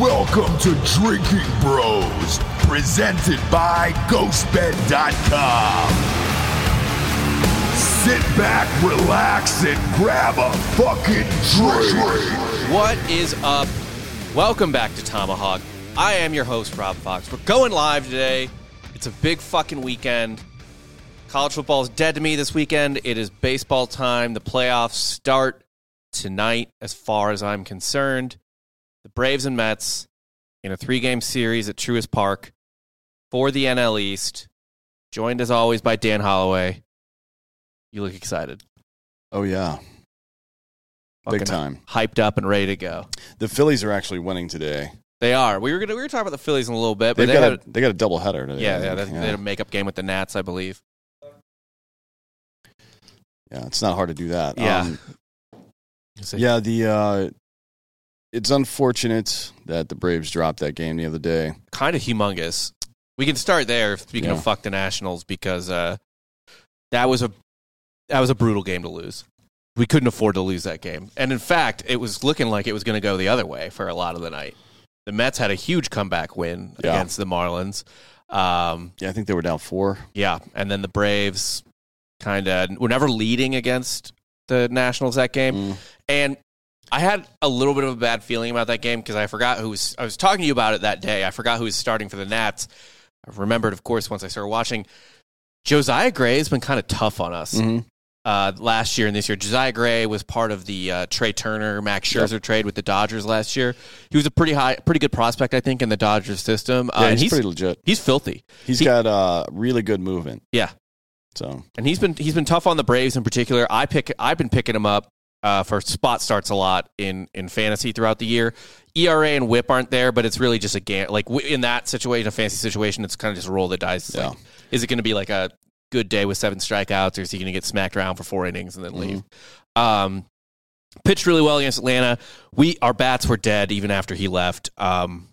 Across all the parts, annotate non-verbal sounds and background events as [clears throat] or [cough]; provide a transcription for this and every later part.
Welcome to Drinking Bros, presented by GhostBed.com. Sit back, relax, and grab a fucking drink. What is up? Welcome back to Tomahawk. I am your host, Rob Fox. We're going live today. It's a big fucking weekend. College football is dead to me this weekend. It is baseball time. The playoffs start tonight, as far as I'm concerned. The Braves and Mets in a three game series at Truist Park for the NL East. Joined as always by Dan Holloway. You look excited. Oh yeah, big time. Hyped up and ready to go. The Phillies are actually winning today. They are. We were gonna we were talking about the Phillies in a little bit, but They've they got had a, they got a double header today. yeah, yeah, they, they had a makeup game with the Nats, I believe. yeah. It's not hard to do that. Yeah. Um, yeah. The uh, it's unfortunate that the Braves dropped that game the other day. kind of humongous. We can start there. Speaking Yeah. of fuck the Nationals, because uh, that was a that was a brutal game to lose. We couldn't afford to lose that game, and in fact, it was looking like it was going to go the other way for a lot of the night. The Mets had a huge comeback win Yeah. against the Marlins. Um, Yeah, I think they were down four. yeah, and then the Braves kind of were never leading against the Nationals that game. Mm. And I had a little bit of a bad feeling about that game because I forgot who was. I was talking to you about it that day. I forgot who was starting for the Nats. I remembered, of course, once I started watching. Josiah Gray has been kind of tough on us Mhm. uh, last year and this year. Josiah Gray was part of the uh, Trey Turner, Max Scherzer trade with the Dodgers last year. He was a pretty high, pretty good prospect, I think, in the Dodgers system. Uh, Yeah, and he's, pretty legit. he's filthy. He's he- got uh, really good movement. Yeah, So and he's been he's been tough on the Braves in particular. I pick I've been picking him up uh, for spot starts a lot in in fantasy throughout the year. ERA and WHIP aren't there, but it's really just a game. Like in that situation, a fantasy situation, it's kind of just roll the dice. Yeah. Like, is it going to be like a good day with seven strikeouts, or is he going to get smacked around for four innings and then leave? Um, pitched really well against Atlanta. We our bats were dead even after he left. Um,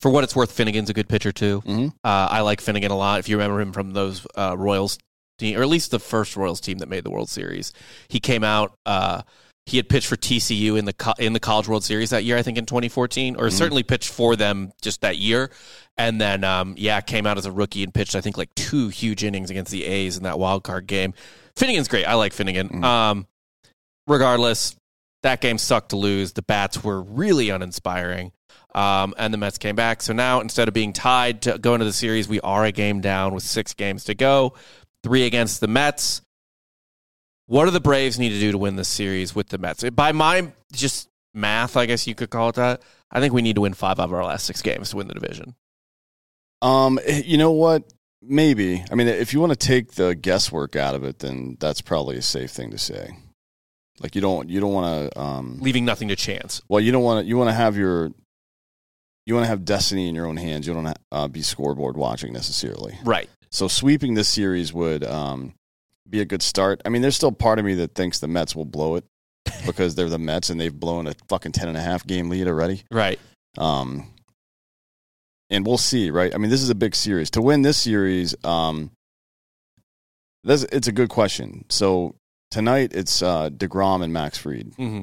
for what it's worth, Finnegan's a good pitcher too. Mhm. Uh, I like Finnegan a lot. If you remember him from those uh, Royals team, or at least the first Royals team that made the World Series, he came out. Uh, he had pitched for TCU in the co- in the College World Series that year, I think in 2014, or certainly pitched for them just that year. And then, um, yeah, came out as a rookie and pitched, I think, like two huge innings against the A's in that wild card game. Finnegan's great. I like Finnegan. Um, regardless, that game sucked to lose. The bats were really uninspiring. Um, and the Mets came back. So now, instead of being tied to go into the series, we are a game down with six games to go, three against the Mets. What do the Braves need to do to win this series with the Mets? By my just math, I guess you could call it that. I think we need to win five of our last six games to win the division. Um, you know what? Maybe. I mean, if you want to take the guesswork out of it, then that's probably a safe thing to say. Like you don't you don't want to um leaving nothing to chance. well you don't want to you want to have your you want to have destiny in your own hands. You don't want to uh, be scoreboard watching necessarily. Right. So sweeping this series would um, be a good start. I mean, there's still part of me that thinks the Mets will blow it [laughs] because they're the Mets and they've blown a fucking ten and a half game lead already. Right. Um, and we'll see, right? I mean, this is a big series. To win this series, um, that's, it's a good question. So tonight it's uh, Degrom and Max Fried. hmm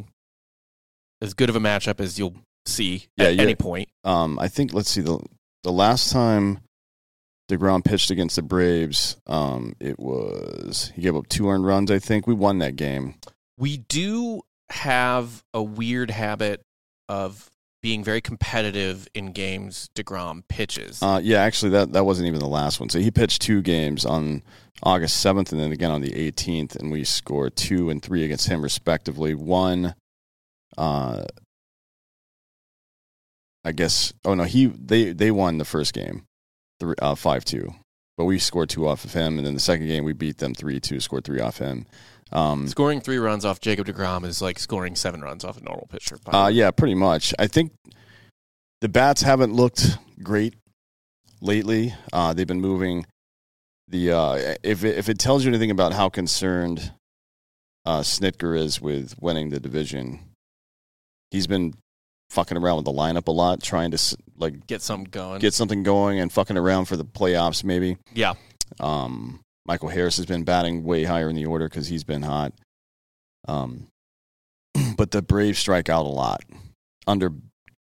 As good of a matchup as you'll see Yeah, at yeah. any point. Um, I think let's see the the last time Degrom pitched against the Braves, um, it was he gave up two earned runs. I think we won that game. We do have a weird habit of being very competitive in games DeGrom pitches. Uh, yeah, actually, that that wasn't even the last one. So he pitched two games on August seventh, and then again on the eighteenth, and we scored two and three against him respectively. One, uh, I guess. Oh no, he they they won the first game, three uh, five two, but we scored two off of him, and then the second game we beat them three two, scored three off him. Um, Scoring three runs off Jacob DeGrom is like scoring seven runs off a normal pitcher. Uh, yeah, pretty much. I think the bats haven't looked great lately. Uh, they've been moving. The uh, if it, if it tells you anything about how concerned uh, Snitker is with winning the division, he's been fucking around with the lineup a lot, trying to like Get some going. get something going and fucking around for the playoffs. Maybe yeah. um, Michael Harris has been batting way higher in the order because he's been hot. Um, [clears throat] but the Braves strike out a lot under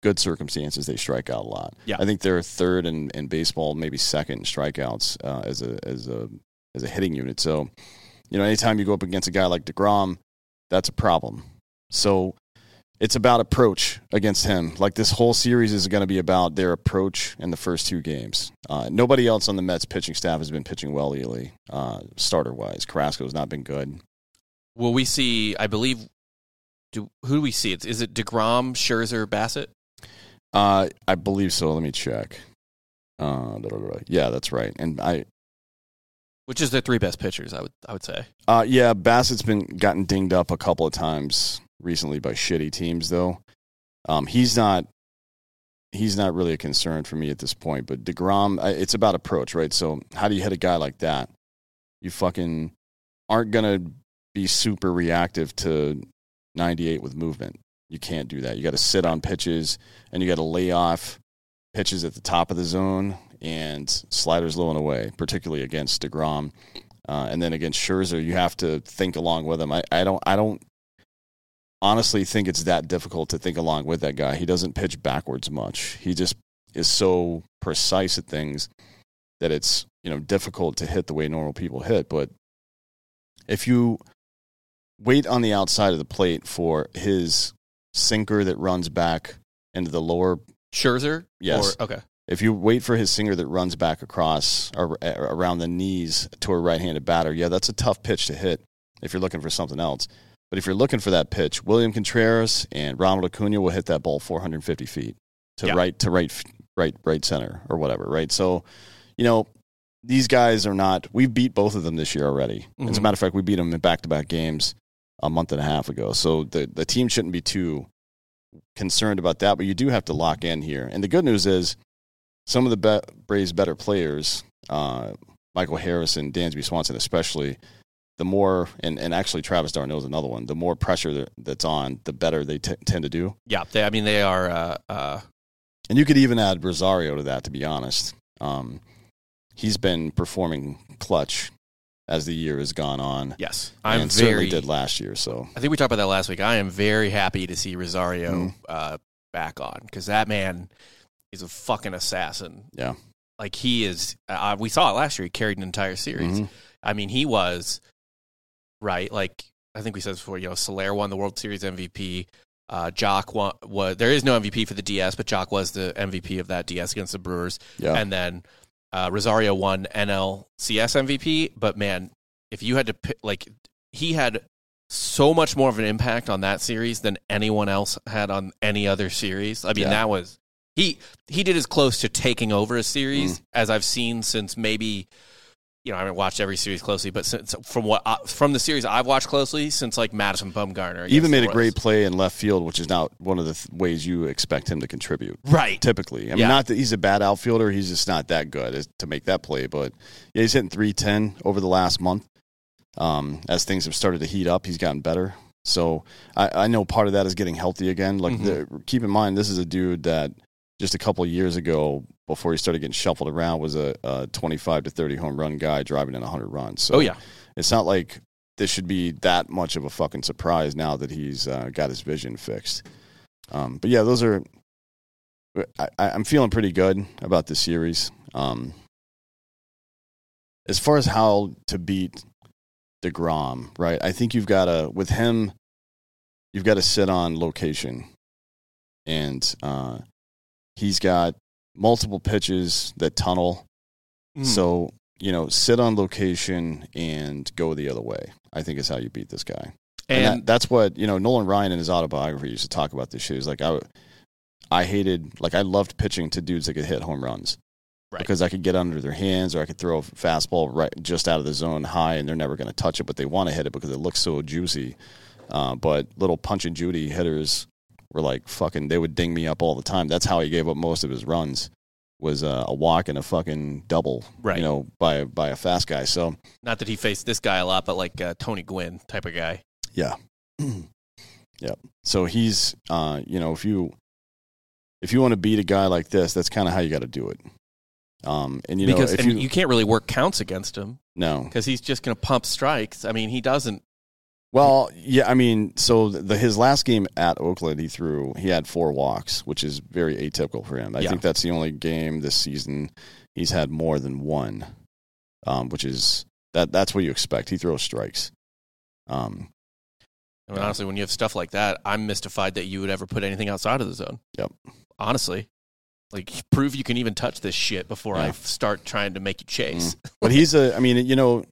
good circumstances. They strike out a lot. Yeah. I think they're third in, in baseball, maybe second in strikeouts uh, as a as a as a hitting unit. So, you know, anytime you go up against a guy like Degrom, that's a problem. So. It's about approach against him. Like this whole series is going to be about their approach in the first two games. Uh, nobody else on the Mets pitching staff has been pitching well lately, uh, starter wise. Carrasco has not been good. Will we see? I believe. Do who do we see? It's, is it Degrom, Scherzer, Bassitt? Uh, I believe so. Let me check. Uh, yeah, that's right. And I, Which is the three best pitchers? I would. I would say. uh, yeah, Bassitt's been gotten dinged up a couple of times recently by shitty teams, though. Um, he's not. He's not really a concern for me at this point. But Degrom, it's about approach, right? So how do you hit a guy like that? You fucking aren't gonna be super reactive to 98 with movement. You can't do that. You got to sit on pitches and you got to lay off pitches at the top of the zone and sliders low and away, particularly against Degrom. Uh, and then against Scherzer, you have to think along with him. I, I don't I don't honestly think it's that difficult to think along with that guy. He doesn't pitch backwards much. He just is so precise at things that it's you know difficult to hit the way normal people hit. But if you wait on the outside of the plate for his sinker that runs back into the lower Scherzer. Yes. Or, okay. if you wait for his sinker that runs back across or around the knees to a right-handed batter, yeah, that's a tough pitch to hit if you're looking for something else. But if you're looking for that pitch, William Contreras and Ronald Acuna will hit that ball 450 feet to Yeah. right to right right right center or whatever, right? So, you know, these guys are not. We've beat both of them this year already. As a Mhm. matter of fact, we beat them in back-to-back games a month and a half ago. So the the team shouldn't be too concerned about that. But you do have to lock in here. And the good news is some of the be- Braves' better players, uh, Michael Harris and Dansby Swanson especially, the more, and, and actually Travis d'Arnaud's another one, the more pressure that, that's on, the better they t- tend to do. Yeah. They, I mean, they are. Uh, uh, And you could even add Rosario to that, to be honest. Um, he's been performing clutch as the year has gone on. yes. I'm and certainly did last year. So I think we talked about that last week. I am very happy to see Rosario Mhm. uh, back on because that man is a fucking assassin. Yeah. Like he is. Uh, we saw it last year. He carried an entire series. Mhm. I mean, he was right. Like I think we said before. You know, Soler won the World Series MVP. Uh, Joc won, was there is no MVP for the DS, but Joc was the MVP of that DS against the Brewers. yeah, And then uh, Rosario won NLCS MVP. But man, if you had to pick, like, he had so much more of an impact on that series than anyone else had on any other series. I mean, Yeah. that was he he did as close to taking over a series Mm. as I've seen since maybe. You know, I haven't watched every series closely, but since, from what I, from the series I've watched closely since like Madison Bumgarner, even made a great play in left field, which is not one of the th- ways you expect him to contribute. right. typically. I mean, Yeah. not that he's a bad outfielder; he's just not that good to make that play. But yeah, he's hitting three ten over the last month. Um, as things have started to heat up, he's gotten better. So I, I know part of that is getting healthy again. Like, the, keep in mind, this is a dude that just a couple of years ago, before he started getting shuffled around, was a, a twenty-five to thirty home run guy driving in hundred runs. So Oh yeah, it's not like this should be that much of a fucking surprise now that he's uh, got his vision fixed. Um, but yeah, those are. I, I- I'm feeling pretty good about this series. Um, as far as how to beat Degrom, right? I think you've got to with him. You've got to sit on location, and uh, he's got multiple pitches that tunnel. Mm. So, you know, sit on location and go the other way. I think is how you beat this guy. And, and that, that's what, you know, Nolan Ryan in his autobiography used to talk about this shit. He's like, I, I hated, like, I loved pitching to dudes that could hit home runs. Right. because I could get under their hands or I could throw a fastball right just out of the zone high and they're never going to touch it, but they want to hit it because it looks so juicy. Uh, but little punch and Judy hitters were like fucking. They would ding me up all the time. That's how he gave up most of his runs. Was uh, a walk and a fucking double, Right. You know, by by a fast guy. So Not that he faced this guy a lot, but like uh, Tony Gwynn type of guy. Yeah. [clears throat] yep. So he's uh, you know, if you if you want to beat a guy like this, that's kind of how you got to do it. Um, and you know, because you, you, can't really work counts against him no, because he's just going to pump strikes. I mean, he doesn't. Well, yeah, I mean, so the his last game at Oakland, he threw he had four walks, which is very atypical for him. I Yeah. think that's the only game this season he's had more than one, um, which is that that's what you expect. He throws strikes. Um, I mean, honestly, when you have stuff like that, I'm mystified that you would ever put anything outside of the zone. Yep. Honestly, like prove you can even touch this shit before I start trying to make you chase. But he's a, I mean, you know,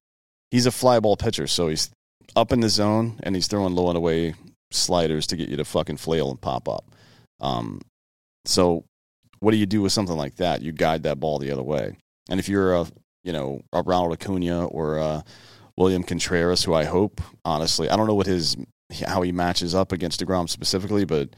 he's a fly ball pitcher, so he's up in the zone and he's throwing low and away sliders to get you to fucking flail and pop up. Um, so what do you do with something like that? You guide that ball the other way. And if you're a, you know, a Ronald Acuna or a William Contreras, who I hope, honestly, I don't know what his how he matches up against Degrom specifically, but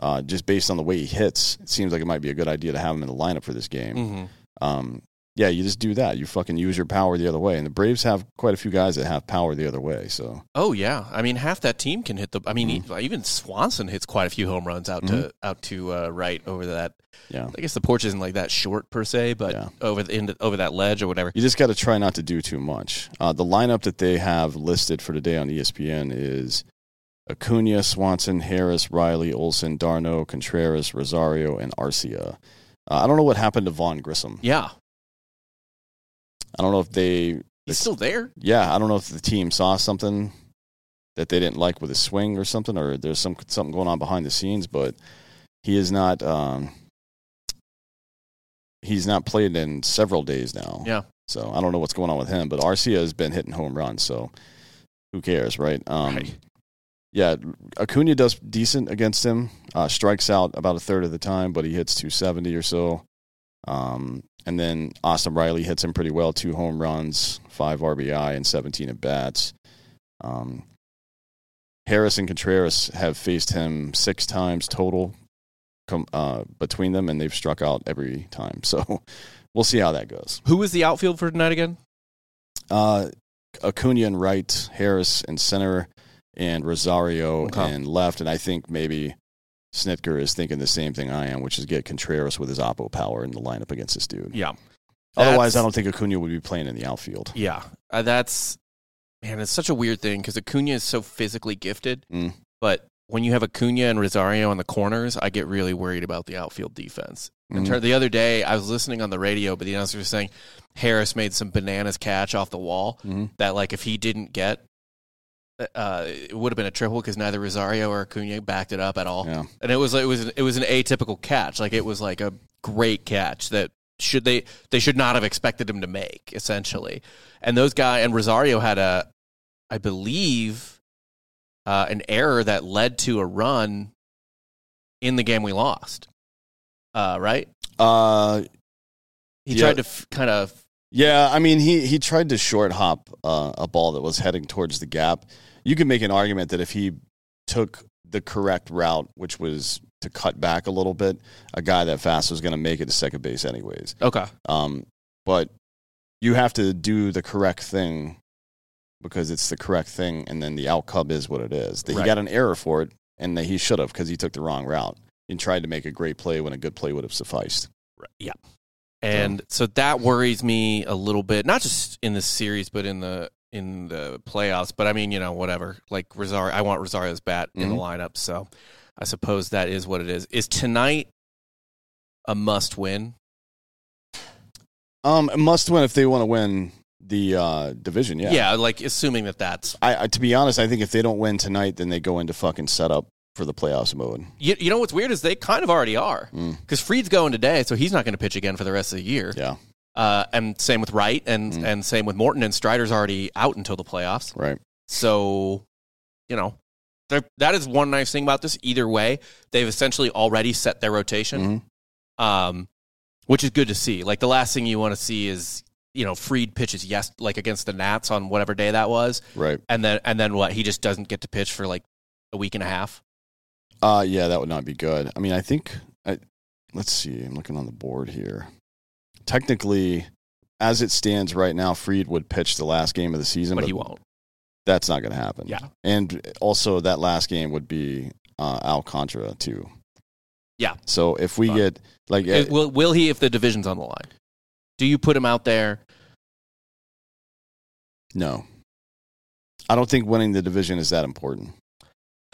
uh, just based on the way he hits, it seems like it might be a good idea to have him in the lineup for this game hmm um, yeah, you just do that. You fucking use your power the other way. And the Braves have quite a few guys that have power the other way. So Oh yeah, I mean half that team can hit the. I mean Mm-hmm. even Swanson hits quite a few home runs out to out to uh, right over that. yeah, I guess the porch isn't like that short per se, but Yeah. over the into, over that ledge or whatever. you just got to try not to do too much. Uh, the lineup that they have listed for today on ESPN is Acuna, Swanson, Harris, Riley, Olson, d'Arnaud, Contreras, Rosario, and Arcia. Uh, I don't know what happened to Vaughn Grissom. Yeah, I don't know if they, he's still there. yeah, I don't know if the team saw something that they didn't like with his swing or something, or there's some something going on behind the scenes. But he is not. Um, he's not played in several days now. Yeah. So I don't know what's going on with him. But Arcia has been hitting home runs, so who cares, right? Um, Right. Yeah, Acuna does decent against him. Uh, strikes out about a third of the time, but he hits 270 or so. Um, and then Austin Riley hits him pretty well. Two home runs, five RBI, and 17 at bats. Um, Harris and Contreras have faced him six times total com- uh, between them, and they've struck out every time. [laughs] So we'll see how that goes. Who was the outfield for tonight again? Uh, Acuna in right, Harris in center, and Rosario Okay. in left. And I think maybe Snitker is thinking the same thing I am, which is get Contreras with his oppo power in the lineup against this dude. Yeah. Otherwise, I don't think Acuna would be playing in the outfield. Yeah, uh, that's man. It's such a weird thing because Acuna is so physically gifted, Mm. but when you have Acuna and Rosario on the corners, I get really worried about the outfield defense. Mhm. ter- the other day, I was listening on the radio, but the announcer was saying Harris made some bananas catch off the wall Mhm. that, like, if he didn't get, uh, it would have been a triple because neither Rosario or Acuna backed it up at all. Yeah. And it was it was it was an atypical catch. Like it was like a great catch that should they they should not have expected him to make essentially. And those guy and Rosario had a, I believe, uh, an error that led to a run in the game we lost. Uh, right? Uh, He Yeah. tried to f- kind of yeah, I mean, he, he tried to short hop uh, a ball that was heading towards the gap. You could make an argument that if he took the correct route, which was to cut back a little bit, a guy that fast was going to make it to second base anyways. okay. Um, but you have to do the correct thing because it's the correct thing, and then the outcome is what it is. That he got an error for it, and that he should have because he took the wrong route and tried to make a great play when a good play would have sufficed. Yeah. And so that worries me a little bit, not just in this series, but in the in the playoffs. But I mean, you know, whatever. Like Rosario, I want Rosario's bat in the Mhm. lineup, so I suppose that is what it is. Is tonight a must win? Um, a must win if they want to win the uh, division. Yeah. Yeah. like assuming that that's I, I to be honest, I think if they don't win tonight, then they go into fucking setup for the playoffs mode. you, you know what's weird is they kind of already are Mm. because Fried's going today, so he's not going to pitch again for the rest of the year. Yeah. Uh, and same with Wright, and Mm. and same with Morton and Strider's already out until the playoffs. Right. So, you know, that is one nice thing about this. Either way, they've essentially already set their rotation. Mhm. Um, which is good to see. Like the last thing you want to see is you know Fried pitches yes like against the Nats on whatever day that was, Right. and then and then what he just doesn't get to pitch for like a week and a half. Uh, yeah, that would not be good. I mean, I think. I, let's see. I'm looking on the board here. Technically, as it stands right now, Fried would pitch the last game of the season, But he won't. That's not going to happen. Yeah. and also that last game would be uh, Alcantara too. Yeah. So if we Fine. get like, Uh, Will will he if the division's on the line? Do you put him out there? no, I don't think winning the division is that important.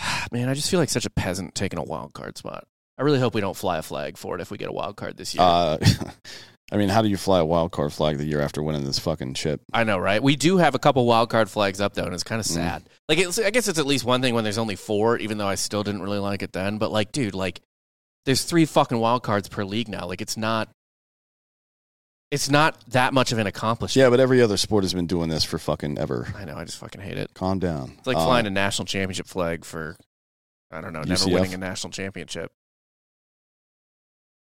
[sighs] Man, I just feel like such a peasant taking a wild card spot. I really hope we don't fly a flag for it if we get a wild card this year. Uh, [laughs] I mean, how do you fly a wild card flag the year after winning this fucking chip? I know, right? We do have a couple wild card flags up though, and it's kind of Mm. sad. Like, it's, I guess it's at least one thing when there's only four, even though I still didn't really like it then. But like, dude, like, there's three fucking wild cards per league now. Like, it's not, it's not that much of an accomplishment. Yeah, but every other sport has been doing this for fucking ever. I know. I just fucking hate it. Calm down. It's like Um, flying a national championship flag for, I don't know, never UCF? winning a national championship.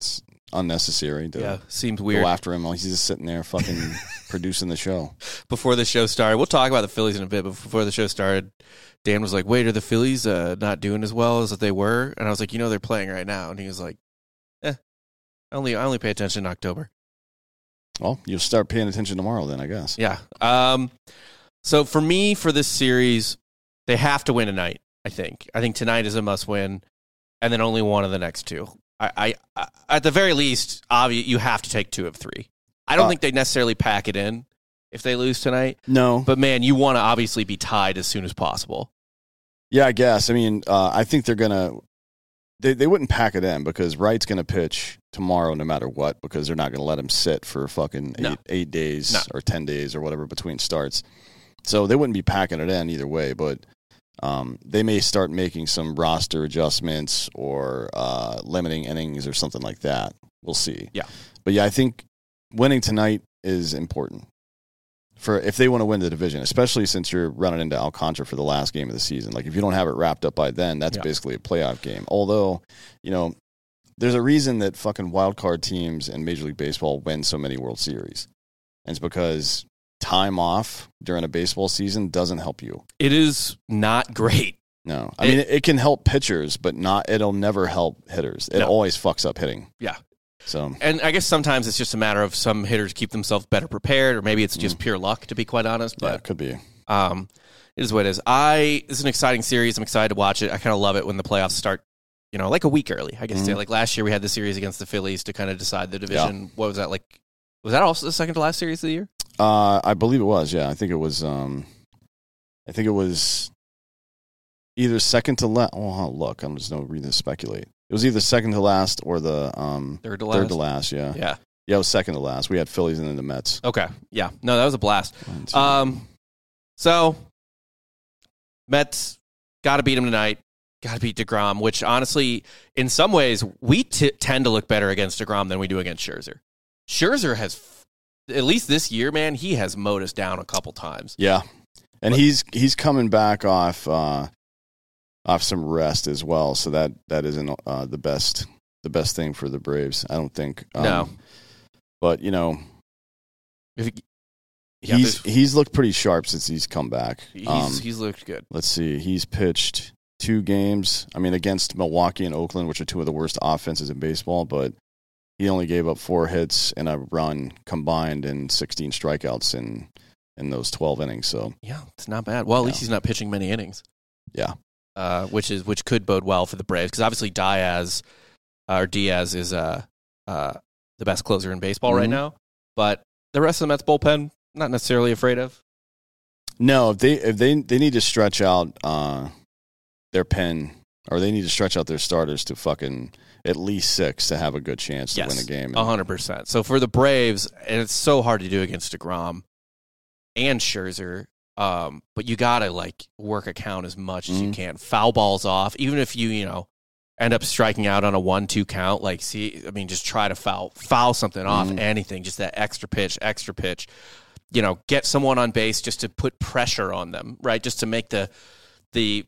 It's unnecessary to Yeah, seems weird. go after him while he's just sitting there fucking [laughs] producing the show. before the show started. We'll talk about the Phillies in a bit, but before the show started, Dan was like, "Wait, are the Phillies uh, not doing as well as they were?" And I was like, "You know, they're playing right now." And he was like, "Eh, I only I only pay attention in October." Well, you'll start paying attention tomorrow then, I guess. Yeah. Um. So for me, for this series, they have to win tonight. I think. I think tonight is a must win, and then only one of the next two. I, I, at the very least, obvious you have to take two of three. I don't Uh, think they necessarily pack it in if they lose tonight. No, But man, you want to obviously be tied as soon as possible. yeah, I guess. I mean, uh, I think they're gonna. They they wouldn't pack it in because Wright's gonna pitch tomorrow no matter what because they're not gonna let him sit for fucking eight No. eight days No. or ten days or whatever between starts. So they wouldn't be packing it in either way, but. Um, they may start making some roster adjustments or uh, limiting innings or something like that. We'll see. Yeah. but yeah, I think winning tonight is important for if they want to win the division, especially since you're running into Alcantara for the last game of the season. Like if you don't have it wrapped up by then, that's Yeah. basically a playoff game. Although, you know, there's a reason that fucking wild card teams in Major League Baseball win so many World Series. And it's because time off during a baseball season doesn't help you. It is not great. No. I It- mean, it can help pitchers, but not it'll never help hitters. It No. always fucks up hitting. Yeah. So, And I guess sometimes it's just a matter of some hitters keep themselves better prepared, or maybe it's just pure luck, to be quite honest. yeah, it could be. um, it is what it is. I this is an exciting series. I'm excited to watch it. I kind of love it when the playoffs start. You know, like a week early. I guess Mhm. like last year we had the series against the Phillies to kind of decide the division. What was that like? Was that also the second to last series of the year? Uh, I believe it was. Yeah, I think it was. Um, I think it was either second to last. Oh, look, I'm just no reason to speculate. It was either second to last or the um, Third to last. third to last. Yeah. Yeah. yeah, it was second to last. We had Phillies and then the Mets. Okay. Yeah. No, that was a blast. One, two. Um, so Mets got to beat him tonight. Got to beat Degrom, which honestly, in some ways, we t- tend to look better against Degrom than we do against Scherzer. Scherzer has, at least this year, man, he has mowed us down a couple times. yeah, and But- he's he's coming back off uh, off some rest as well. So that that isn't uh, the best the best thing for the Braves. I don't think. Um, No. but you know If he, yeah, he's he's looked pretty sharp since he's come back. he's Um, he's looked good. let's see, he's pitched two games. I mean, against Milwaukee and Oakland, which are two of the worst offenses in baseball, but he only gave up four hits and a run combined and 16 strikeouts in in those 12 innings. So Yeah, it's not bad. Well, at least he's not pitching many innings. Yeah. uh, which is which could bode well for the Braves because obviously Diaz or Diaz is uh, uh, the best closer in baseball right Mhm. now. But the rest of the Mets bullpen, not necessarily afraid of. no, if they if they they need to stretch out uh, their pen or they need to stretch out their starters to fucking at least six to have a good chance to Yes. win a game. Hundred percent. So for the Braves, and it's so hard to do against Degrom and Scherzer. Um, but you gotta like work a count as much as you Mhm. can. Foul balls off, even if you you know end up striking out on a one-two count. Like, see, I mean, just try to foul foul something off, Mhm. anything, just that extra pitch, extra pitch. You know, get someone on base just to put pressure on them, right? Just to make the the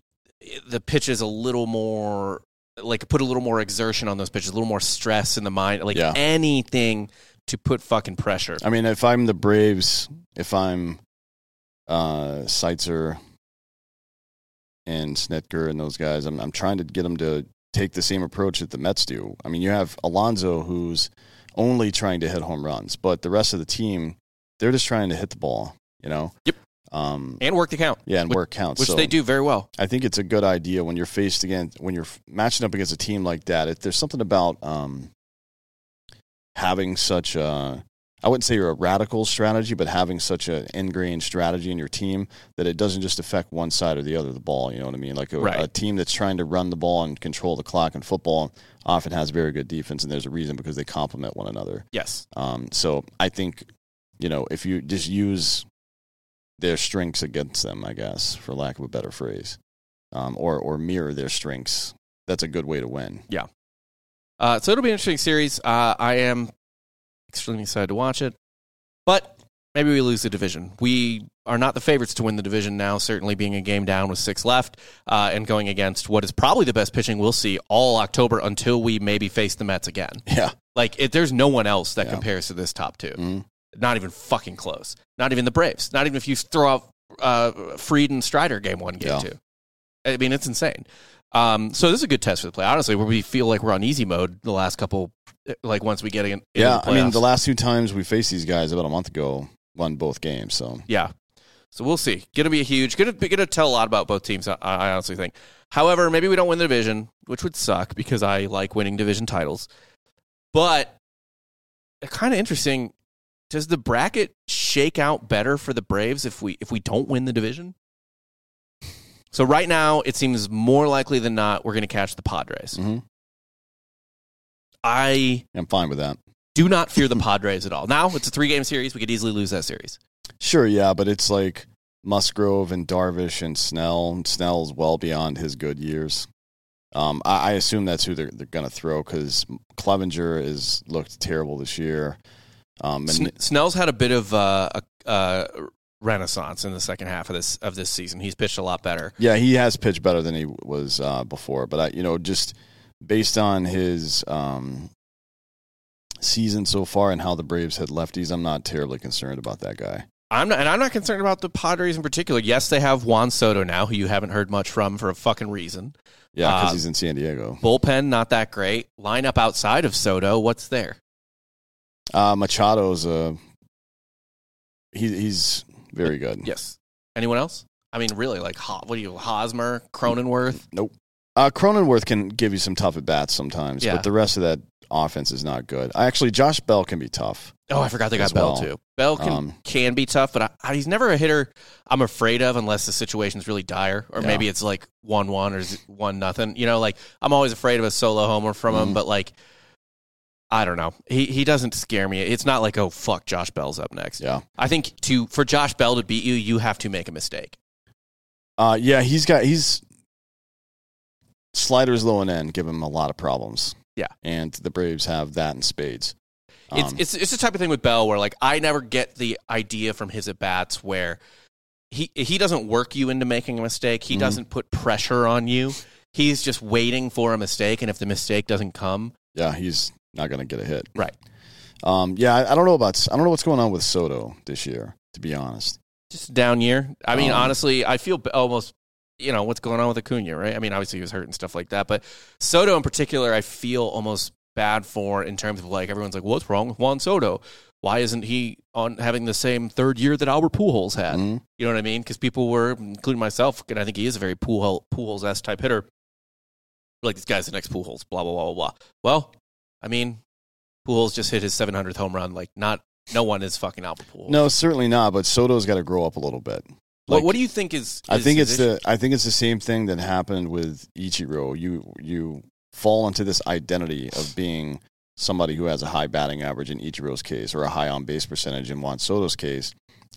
the pitches a little more like put a little more exertion on those pitches, a little more stress in the mind, like Yeah. anything to put fucking pressure. I mean, if I'm the Braves, if I'm uh, Seitzer and Snitker and those guys, I'm, I'm trying to get them to take the same approach that the Mets do. I mean, you have Alonso who's only trying to hit home runs, but the rest of the team, they're just trying to hit the ball, you know? Yep. Um, and work the count. yeah, and which, work counts. which So they do very well. I think it's a good idea when you're faced again, when you're matching up against a team like that. If there's something about um, having such a, I wouldn't say you're a radical strategy, but having such an ingrained strategy in your team that it doesn't just affect one side or the other of the ball. You know what I mean? Like a, Right. a team that's trying to run the ball and control the clock in football often has very good defense, and there's a reason because they complement one another. Yes. Um, so I think, you know, if you just use their strengths against them, I guess, for lack of a better phrase, um, or or mirror their strengths, that's a good way to win. Yeah. Uh, so it'll be an interesting series. Uh, I am extremely excited to watch it, but maybe we lose the division. We are not the favorites to win the division now. Certainly, being a game down with six left, uh, and going against what is probably the best pitching we'll see all October until we maybe face the Mets again. Yeah. Like, it, there's no one else that Yeah. compares to this top 2 Mhm. Not even fucking close. Not even the Braves. Not even if you throw out uh, Fried and Strider game one, game Yeah. two. I mean, it's insane. Um, so this is a good test for the play. Honestly, where we feel like we're on easy mode the last couple, like once we get in. Yeah, I mean, the last two times we faced these guys about a month ago, won both games. So Yeah. So we'll see. Going to be a huge. Going to going to tell a lot about both teams. I, I honestly think. However, maybe we don't win the division, which would suck because I like winning division titles. But kind of interesting. Does the bracket shake out better for the Braves if we if we don't win the division? So right now, it seems more likely than not we're going to catch the Padres. mhm. I I'm fine with that. do not fear the Padres at all. Now it's a three game series. We could easily lose that series. Sure, yeah, but it's like Musgrove and Darvish and Snell. And Snell's well beyond his good years. Um, I, I assume that's who they're, they're going to throw because Clevinger has looked terrible this year. Um, and Sn- Snell's had a bit of uh, a, a renaissance in the second half of this of this season. He's pitched a lot better. Yeah, he has pitched better than he was uh, before. But I, you know, just based on his um, season so far and how the Braves had lefties, I'm not terribly concerned about that guy. I'm not, and I'm not concerned about the Padres in particular. Yes, they have Juan Soto now, who you haven't heard much from for a fucking reason. Yeah, because Uh, he's in San Diego. Bullpen not that great. Lineup outside of Soto, what's there? Uh, Machado's uh, he, he's very good. Yes. Anyone else? I mean, really, like what do you Hosmer, Cronenworth? Nope. Uh, Cronenworth can give you some tough at bats sometimes, Yeah. but the rest of that offense is not good. Actually, Josh Bell can be tough. Oh, I forgot they got Bell well. too. Bell can Um, can be tough, but I, I, he's never a hitter I'm afraid of unless the situation's really dire, or Yeah. maybe it's like one one or one nothing. You know, like I'm always afraid of a solo homer from him, Mhm. but like I don't know, he he doesn't scare me. It's not like oh fuck, Josh Bell's up next. Yeah. I think to for Josh Bell to beat you, you have to make a mistake. Uh, yeah, he's got he's sliders low and end give him a lot of problems. Yeah. and the Braves have that in spades. It's Um, it's it's the type of thing with Bell where like I never get the idea from his at bats where he he doesn't work you into making a mistake. He Mhm. doesn't put pressure on you. He's just waiting for a mistake, and if the mistake doesn't come, yeah, he's not going to get a hit. Right. Um, yeah, I, I don't know about I don't know what's going on with Soto this year. To be honest, just a down year. I mean, Um, honestly, I feel almost you know what's going on with Acuna, right? I mean, obviously he was hurt and stuff like that, but Soto in particular, I feel almost bad for in terms of like everyone's like, what's wrong with Juan Soto? Why isn't he on having the same third year that Albert Pujols had? Mhm. You know what I mean? Because people were, including myself, and I think he is a very Pujols s type hitter. Like this guy's the next Pujols, blah blah blah blah blah. Well, I mean, Pujols just hit his 700th home run. Like, not no one is fucking Albert Pujols. no, certainly not. But Soto's got to grow up a little bit. What, Like- what do you think is? I think it's issue? the I think it's the same thing that happened with Ichiro. You you fall into this identity of being somebody who has a high batting average in Ichiro's case or a high on base percentage in Juan Soto's case.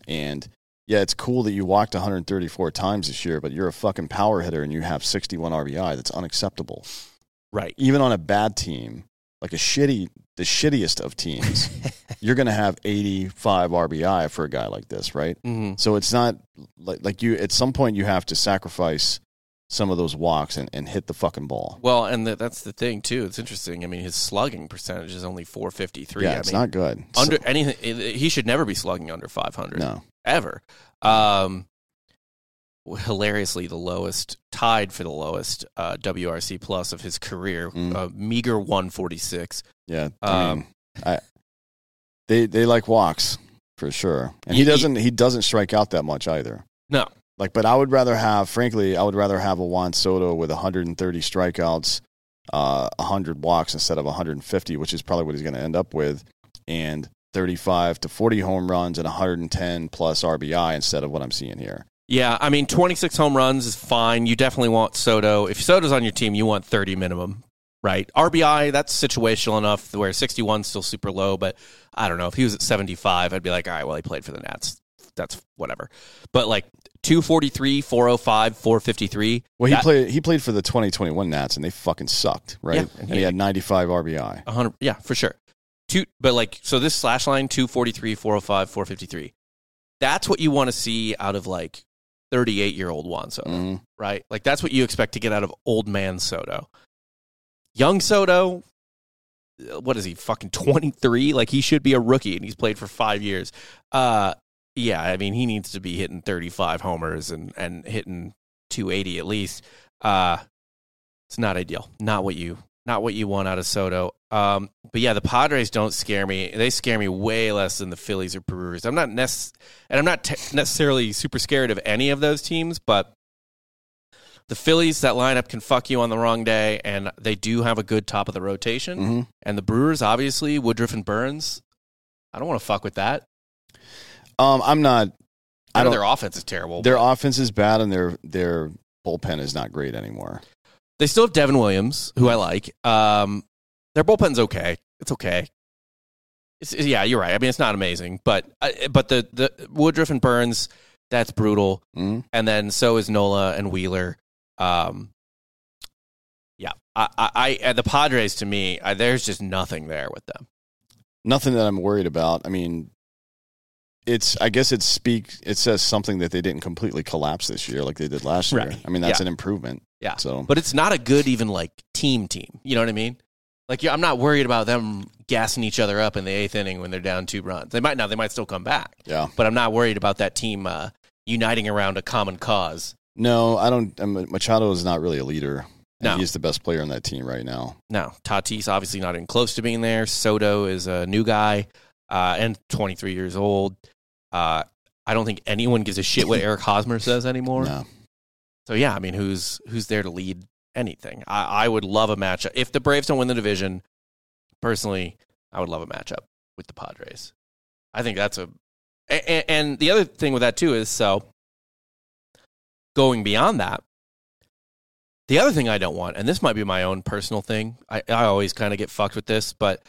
And yeah, it's cool that you walked 134 times this year, but you're a fucking power hitter and you have 61 RBI. That's unacceptable. right. Even on a bad team, like a shitty the shittiest of teams, [laughs] you're going to have 85 RBI for a guy like this, right? hmm So it's not like like you at some point you have to sacrifice some of those walks and, and hit the fucking ball. Well, and the, that's the thing too. It's interesting. I mean, his slugging percentage is only 453. yeah, I it's mean, not good. under So- anything. He should never be slugging under 500. no. ever. Um, hilariously, the lowest, tied for the lowest uh, WRC plus of his career, Mm. uh, meager 146. Yeah, I Um, mean, I, they they like walks for sure, and he ye- doesn't he doesn't strike out that much either. No, Like, but I would rather have, frankly, I would rather have a Juan Soto with 130 strikeouts, uh, 100 walks instead of 150, which is probably what he's going to end up with, and 35 to 40 home runs and 110 plus RBI instead of what I'm seeing here. Yeah, I mean, 26 home runs is fine. You definitely want Soto. If Soto's on your team, you want 30 minimum, right? RBI, that's situational enough where 61 is still super low, but I don't know. If he was at 75, I'd be like, all right, well, he played for the Nats. That's whatever. But like 243, 405, 453. Well, he that- played he played for the 2021 Nats, and they fucking sucked, right? Yeah, and, and he, he- had 95 RBI. Hundred, yeah, for sure. Two, but like, so this slash line two forty three, four hundred five, four fifty three. That's what you want to see out of like thirty eight year old Juan Soto, Mhm. right? Like that's what you expect to get out of old man Soto. Young Soto, what is he? Fucking twenty three. Like he should be a rookie, and he's played for five years. Uh, yeah, I mean he needs to be hitting thirty five homers and and hitting two eighty at least. Uh, it's not ideal. Not what you not what you want out of Soto. Um, but yeah, the Padres don't scare me. They scare me way less than the Phillies or Brewers. I'm not nec- and I'm not te- necessarily super scared of any of those teams, but the Phillies that lineup can fuck you on the wrong day, and they do have a good top of the rotation. Mhm. And the Brewers, obviously, Woodruff and Burns. I don't want to fuck with that. Um, I'm not. I, I know don't. their offense is terrible. Their but offense is bad, and their their bullpen is not great anymore. They still have Devin Williams, who I like. Um, their bullpen's okay. It's okay. It's, yeah, you're right. I mean, it's not amazing, but uh, but the the Woodruff and Burns, that's brutal. Mhm. and then so is Nola and Wheeler. Um, yeah, I, I, I the Padres to me, I, there's just nothing there with them. Nothing that I'm worried about. I mean, it's. I guess it speak. It says something that they didn't completely collapse this year like they did last year. Right. I mean, that's Yeah. an improvement. Yeah, So but it's not a good even like team team. You know what I mean? Like I'm not worried about them gassing each other up in the eighth inning when they're down two runs. They might now, they might still come back, yeah. but I'm not worried about that team uh, uniting around a common cause. No, I don't. Mean, Machado is not really a leader. No. he's the best player on that team right now. No, Tatis obviously not even close to being there. Soto is a new guy uh, and 23 years old. Uh, I don't think anyone gives a shit what [laughs] Eric Hosmer says anymore. No. So yeah, I mean, who's who's there to lead anything? I, I would love a matchup if the Braves don't win the division. Personally, I would love a matchup with the Padres. I think that's a and, and the other thing with that too is so going beyond that. The other thing I don't want, and this might be my own personal thing, I, I always kind of get fucked with this, but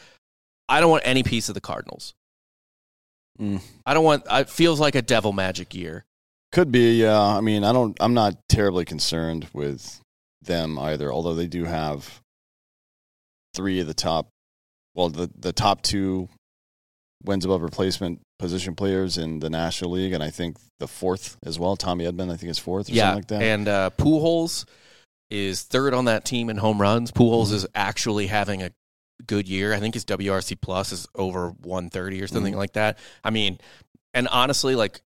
I don't want any piece of the Cardinals. Mm. I don't want. It feels like a devil magic year. Could be. Yeah. I mean, I don't. I'm not terribly concerned with them either. Although they do have three of the top. Well, the the top two wins above replacement position players in the National League, and I think the fourth as well. Tommy Edman, I think is fourth or yeah, something like that. and uh, Pujols is third on that team in home runs. Pujols Mm-hmm. is actually having a good year. I think his WRC plus is over 130 or something Mhm. like that. I mean, and honestly, like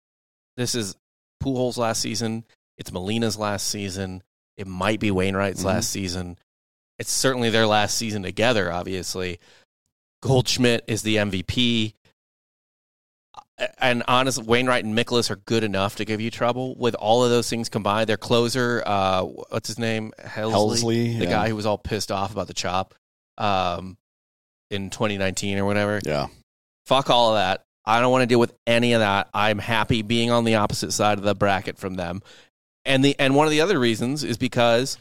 this is Pujols last season. It's Molina's last season. It might be Wainwright's Mhm. last season. It's certainly their last season together. Obviously, Goldschmidt is the MVP. And honestly, Wainwright and Mikolas are good enough to give you trouble. With all of those things combined, their closer, uh, what's his name, Helsley, Helsley, the yeah. guy who was all pissed off about the chop um, in 2019 or whatever. yeah. Fuck all of that. I don't want to deal with any of that. I'm happy being on the opposite side of the bracket from them. And the and one of the other reasons is because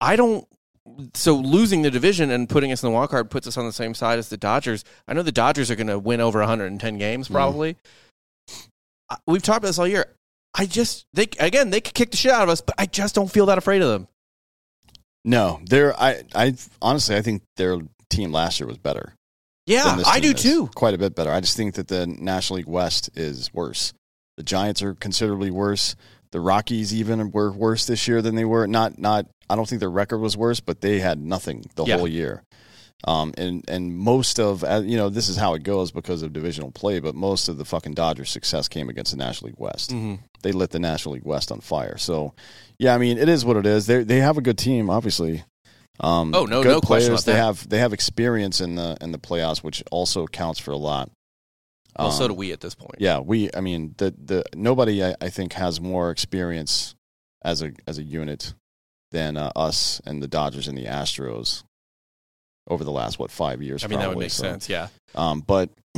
I don't so losing the division and putting us in the wild card puts us on the same side as the Dodgers. I know the Dodgers are going to win over 110 games Mm. probably. I- We've talked about this all year. I just they again they could kick the shit out of us, but I just don't feel that afraid of them. No, they're. I. I honestly, I think their team last year was better. Yeah, I do is. too. Quite a bit better. I just think that the National League West is worse. The Giants are considerably worse. The Rockies even were worse this year than they were. Not not. I don't think their record was worse, but they had nothing the Yeah. whole year. Um, and and most of uh, you know this is how it goes because of divisional play, but most of the fucking Dodgers' success came against the National League West. Mm-hmm. They lit the National League West on fire. So, yeah, I mean, it is what it is. They they have a good team, obviously. Um, Oh, no- good no question players. They that. have they have experience in the in the playoffs, which also counts for a lot. Well, so Um, do we at this point. yeah, we. I mean, the the nobody I, I think has more experience as a as a unit than uh, us and the Dodgers and the Astros over the last what five years. I mean, that would make So, sense. Yeah. Um, but [clears throat]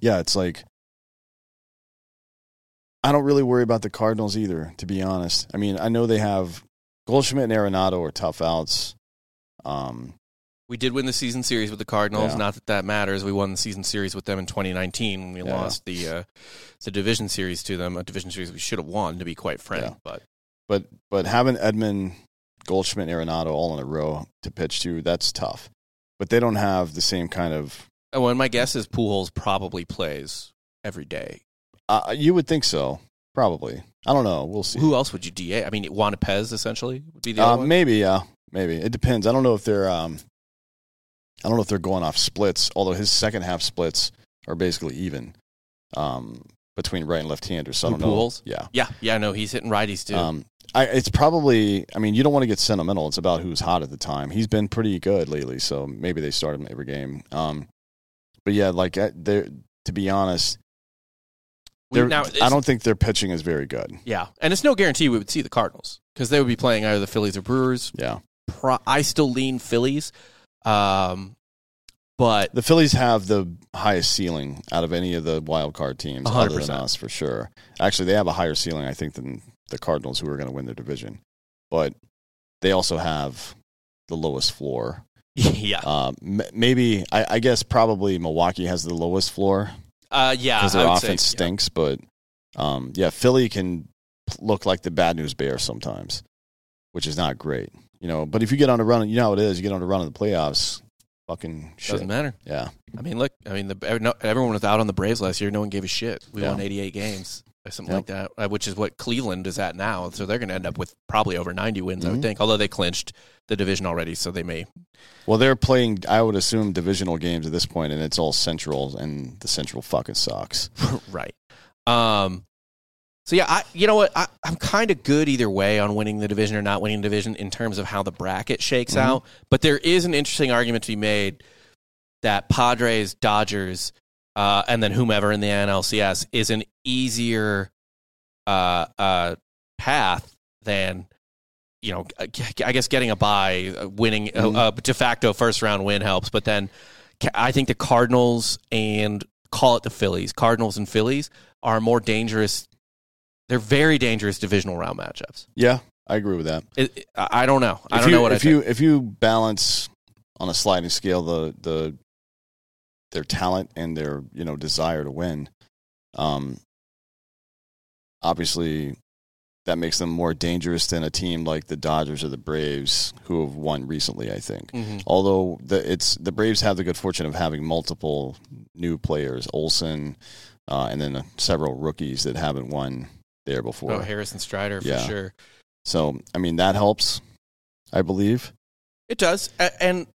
yeah, it's like I don't really worry about the Cardinals either, to be honest. I mean, I know they have Goldschmidt and Arenado are tough outs. Um, We did win the season series with the Cardinals. Yeah. Not that that matters. We won the season series with them in 2019 when we Yeah. lost the uh, the division series to them. A division series we should have won, to be quite frank. Yeah. But but but having Edman, Goldschmidt, and Arenado all in a row to pitch to, that's tough. But they don't have the same kind of. oh, and my guess is Pujols probably plays every day. Uh, you would think so, probably. I don't know. We'll see. Who else would you DA? I mean, Juan Yepez essentially would be the Uh, maybe, yeah, maybe it depends. I don't know if they're. Um, I don't know if they're going off splits. Although his second half splits are basically even um, between right and left handers. So I don't know. Yeah. Yeah, yeah, no, he's hitting righties too. Um, I, it's probably. I mean, you don't want to get sentimental. It's about who's hot at the time. He's been pretty good lately, so maybe they start him every game. Um, but yeah, like I- they're to be honest, We- now, I don't think their pitching is very good. Yeah, and it's no guarantee we would see the Cardinals because they would be playing either the Phillies or Brewers. Yeah, Pro- I still lean Phillies, um, but the Phillies have the highest ceiling out of any of the wild card teams, A hundred other than us for sure. Actually, they have a higher ceiling, I think, than the Cardinals, who are going to win their division. But they also have the lowest floor. [laughs] yeah, Um, m- maybe I, I guess probably Milwaukee has the lowest floor uh, yeah, because I their offense say, yeah. stinks. But um, yeah, Philly can look like the bad news bear sometimes, which is not great. You know, but if you get on a run, you know how it is. You get on a run in the playoffs, fucking shit. Doesn't matter. Yeah, I mean, look, I mean, the, everyone was out on the Braves last year. No one gave a shit. We Yeah. won 88 games something Yep. like that, uh, which is what Cleveland is at now. So they're going to end up with probably over 90 wins, I Mhm. would think. Although they clinched the division already, so they may. Well, they're playing. I would assume divisional games at this point, and it's all Central, and the Central fucking sucks. [laughs] right. Um. So yeah, I you know what I, I'm kind of good either way on winning the division or not winning the division in terms of how the bracket shakes Mhm. out. But there is an interesting argument to be made that Padres, Dodgers, uh, and then whomever in the NLCS is an easier uh, uh, path than you know. I guess getting a bye, uh, winning Mhm. a, a de facto first round win helps, but then I think the Cardinals and call it the Phillies, Cardinals and Phillies are more dangerous. They're very dangerous divisional round matchups. Yeah, I agree with that. It, I I don't know. I if don't you, know what if I you think. if you balance on a sliding scale the the their talent and their you know desire to win, um, obviously that makes them more dangerous than a team like the Dodgers or the Braves who have won recently. I think. Mhm. Although the it's the Braves have the good fortune of having multiple new players, Olson, uh, and then uh, several rookies that haven't won there before. Oh, Harris and Strider for Yeah. sure. So I mean that helps, I believe. It does, and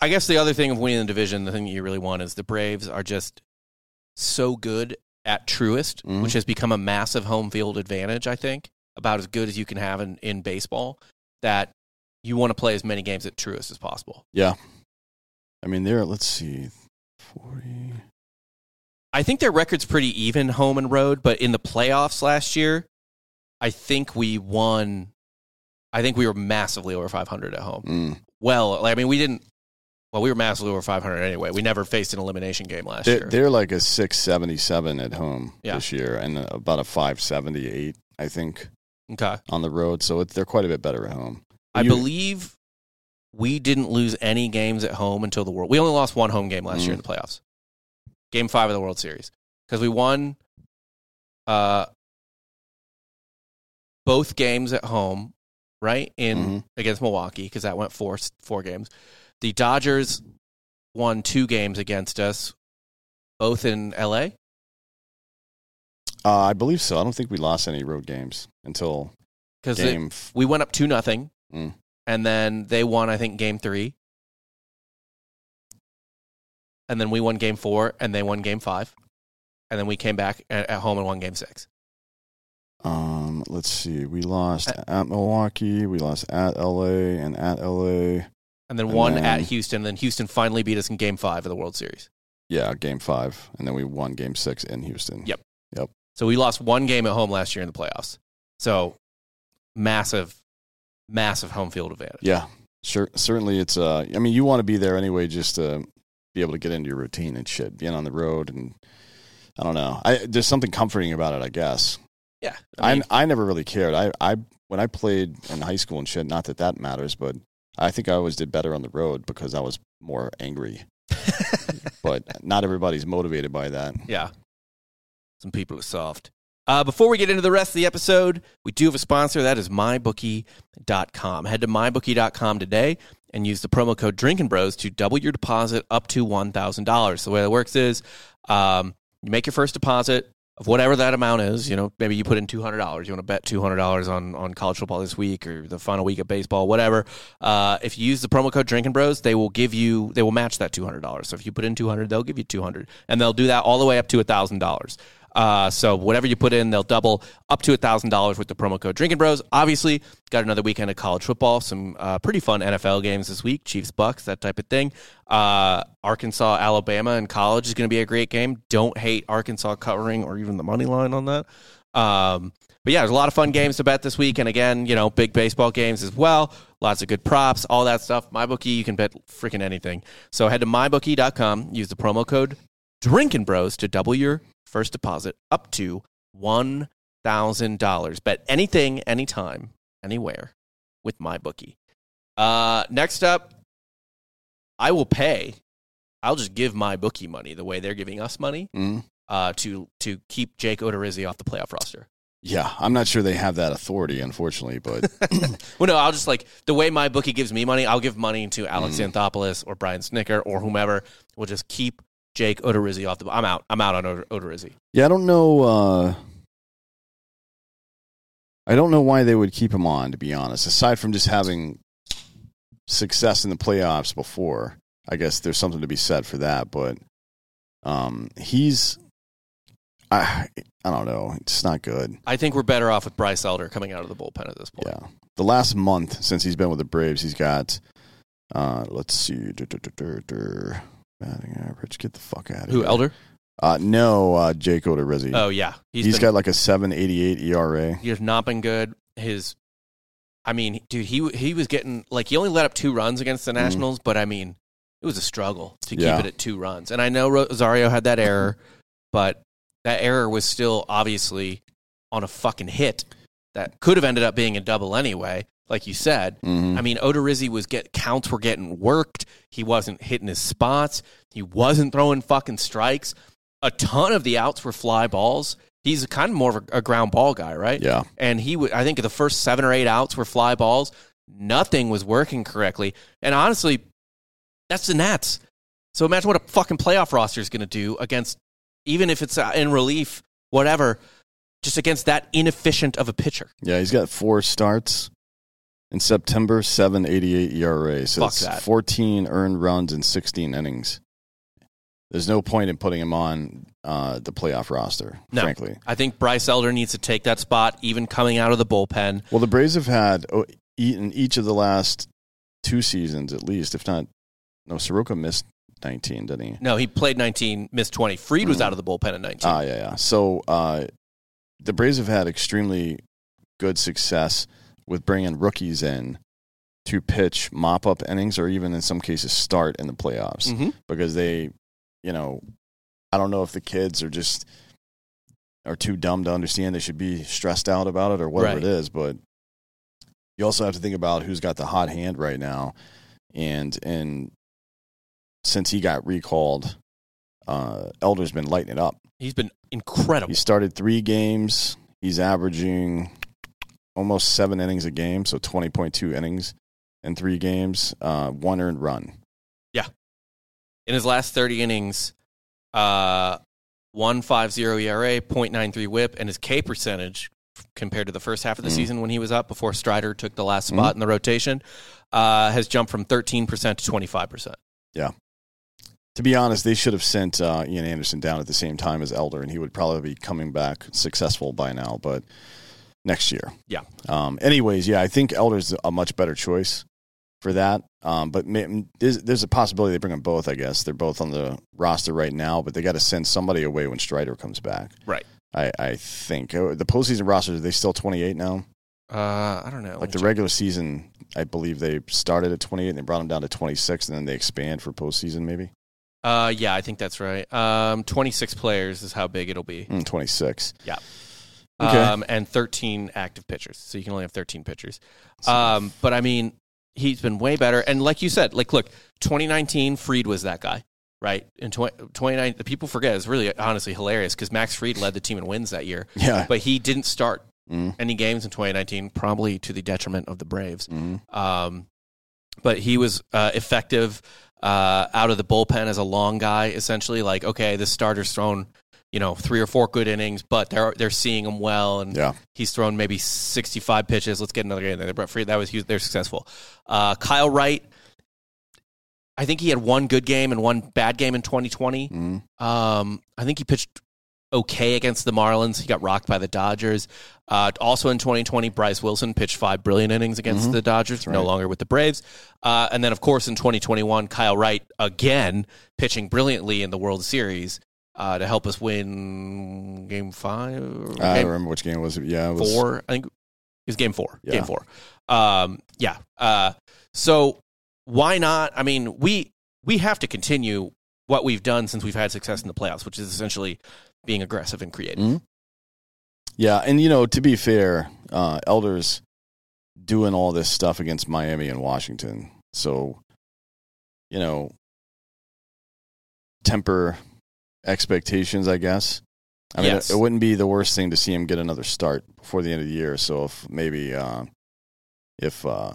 I guess the other thing of winning the division, the thing that you really want is the Braves are just so good at Truist, Mhm. which has become a massive home field advantage. I think about as good as you can have in, in baseball. That you want to play as many games at Truist as possible. Yeah. I mean, they're, let's see, 40. I think their record's pretty even home and road, but in the playoffs last year, I think we won. I think we were massively over 500 at home. Mm. Well, I mean, we didn't. Well, we were massively over 500 anyway. We never faced an elimination game last They're, year. they're like a 677 at home Yeah. this year and about a 578, I think, okay. on the road. So it, they're quite a bit better at home. I You- believe we didn't lose any games at home until the World. We only lost one home game last year in the Mm. playoffs. Game five of the World Series. Because we won uh, both games at home, right? In Mhm. against Milwaukee, because that went four four games. The Dodgers won two games against us, both in LA. Uh, I believe so. I don't think we lost any road games until Because game. f- we went up two nothing, Mm. and then they won. I think game three, and then we won game four, and they won game five, and then we came back at, at home and won game six. Um, let's see. We lost Uh, at Milwaukee. We lost at LA and at LA. And then And one then- at Houston. And then Houston finally beat us in game five of the World Series. Yeah, game five, and then we won game six in Houston. Yep. Yep. So we lost one game at home last year in the playoffs. So massive, massive home field advantage. Yeah, sure. Certainly, it's. Uh, I mean, you want to be there anyway, just to be able to get into your routine and shit. Being on the road, and I don't know. I there's something comforting about it, I guess. Yeah. I I I, never really cared. I I when I played in high school and shit. Not that that matters, but I think I always did better on the road because I was more angry. [laughs] But not everybody's motivated by that. yeah. Some people are soft. Uh, before we get into the rest of the episode, we do have a sponsor. That is mybookie.com. Head to mybookie.com today and use the promo code Drinking Bros to double your deposit up to $1,000. The way that works is um, you make your first deposit of whatever that amount is. You know, maybe you put in $200. You want to bet $200 on, on college football this week or the final week of baseball, whatever. Uh, if you use the promo code Drinking Bros, they will give you, they will match that $200. So if you put in 200 they'll give you 200 And they'll do that all the way up to $1,000. Uh, so whatever you put in, they'll double up to thousand dollars with the promo code Drinking Bros. Obviously, got another weekend of college football, some uh, pretty fun NFL games this week, Chiefs Bucks, that type of thing. Uh, Arkansas Alabama in college is going to be a great game. Don't hate Arkansas covering or even the money line on that. Um, but yeah, there's a lot of fun games to bet this week, and again, you know, big baseball games as well. Lots of good props, all that stuff. MyBookie, you can bet freaking anything. So head to mybookie.com, use the promo code Drinking Bros to double your first deposit up to $1,000. Bet anything, anytime, anywhere with my bookie. Uh, next up, I will pay. I'll just give my bookie money the way they're giving us money Mm. uh, to to keep Jake Odorizzi off the playoff roster. Yeah, I'm not sure they have that authority, unfortunately, but [laughs] Well, no, I'll just like the way my bookie gives me money. I'll give money to Alex Anthopoulos or Brian Snitker or whomever. We'll just keep Jake Odorizzi off the. I'm out. I'm out on Od- Odorizzi. yeah, I don't know. Uh, I don't know why they would keep him on, to be honest. Aside from just having success in the playoffs before, I guess there's something to be said for that. But um, he's, I, I don't know. It's not good. I think we're better off with Bryce Elder coming out of the bullpen at this point. Yeah. The last month since he's been with the Braves, he's got, uh, let's see, dur, dur, dur, dur, dur. Batting average. Get the fuck out of here. Who here. Elder? Uh, no, uh, Jake Odorizzi. Oh yeah, he's been- got like a 788 ERA. He has not been good. His, I mean, dude, he he was getting like he only let up two runs against the Nationals, but I mean, it was a struggle to Mm. Yeah. keep it at two runs. And I know Rosario had that error, [laughs] but that error was still obviously on a fucking hit that could have ended up being a double anyway. Like you said, Mhm. I mean, Odorizzi was get counts were getting worked. He wasn't hitting his spots. He wasn't throwing fucking strikes. A ton of the outs were fly balls. He's kind of more of a, a ground ball guy, right? Yeah. And he, would, I think, the first seven or eight outs were fly balls. Nothing was working correctly. And honestly, that's the Nats. So imagine what a fucking playoff roster is going to do against, even if it's uh, in relief, whatever, just against that inefficient of a pitcher. Yeah, he's got four starts in September, 788 ERA. So Fuck it's that. 14 earned runs in 16 innings. There's no point in putting him on uh, the playoff roster, No. frankly. I think Bryce Elder needs to take that spot, even coming out of the bullpen. Well, the Braves have had oh, e- in each of the last two seasons, at least, if not, no, Soroka missed 19, didn't he? No, he played 19, missed 20. Fried was Mm. out of the bullpen at 19. Ah, yeah, yeah. So uh, the Braves have had extremely good success with bringing rookies in to pitch mop up innings or even in some cases start in the playoffs Mhm. because they, you know, I don't know if the kids are just are too dumb to understand they should be stressed out about it or whatever Right. it is, but you also have to think about who's got the hot hand right now and and since he got recalled uh Elder's been lighting it up. He's been incredible. He started three games. He's averaging almost seven innings a game, so 20.2 innings in three games, uh, one earned run. Yeah. In his last 30 innings, uh, 150 ERA, 0.93 whip, and his K percentage compared to the first half of the season when he was up before Strider took the last spot in the rotation uh, has jumped from 13% to 25%. Yeah. To be honest, they should have sent uh, Ian Anderson down at the same time as Elder, and he would probably be coming back successful by now. But next year, Yeah. Um, anyways, yeah, I think Elder's a much better choice for that. Um, but ma- there's, there's a possibility they bring them both. I guess they're both on the roster right now, but they got to send somebody away when Strider comes back. Right. I, I think Uh, the postseason roster are they still 28 now? Uh, I don't know. Like the regular season, I believe they started at 28 and they brought them down to 26, and then they expand for postseason maybe Uh, yeah, I think that's right. Um, 26 players is how big it'll be. mm, 26. Yeah. Okay. Um, and 13 active pitchers. So you can only have 13 pitchers. Um, but I mean, he's been way better. And like you said, like, look, 2019, Fried was that guy, right? In 20, 29, the people forget. It's really honestly hilarious because Max Fried led the team in wins that year, Yeah. but he didn't start Mm. any games in 2019, probably to the detriment of the Braves. Mhm. Um, but he was uh, effective uh, out of the bullpen as a long guy, essentially. Like, okay, this starter's thrown, you know, three or four good innings, but they're they're seeing him well, and Yeah. he's thrown maybe sixty five pitches. Let's get another game there. Brett that was he, they're successful. Uh, Kyle Wright, I think he had one good game and one bad game in 2020. Mhm. Um, I think he pitched okay against the Marlins. He got rocked by the Dodgers. Uh, also in 2020, Bryce Wilson pitched five brilliant innings against Mhm. the Dodgers, no longer with the Braves. Uh, and then, of course, in 2021, Kyle Wright again pitching brilliantly in the World Series uh, to help us win Game Five, or I game don't remember which game it was. Yeah, it was four. I think it was Game Four. Yeah. Game Four. Um, yeah. Uh, so why not? I mean, we we have to continue what we've done since we've had success in the playoffs, which is essentially being aggressive and creative. Mhm. Yeah, and you know, to be fair, uh, Elder's doing all this stuff against Miami and Washington. So, you know, temper expectations, I guess. I mean, Yes. it, it wouldn't be the worst thing to see him get another start before the end of the year. So, if maybe uh, if uh,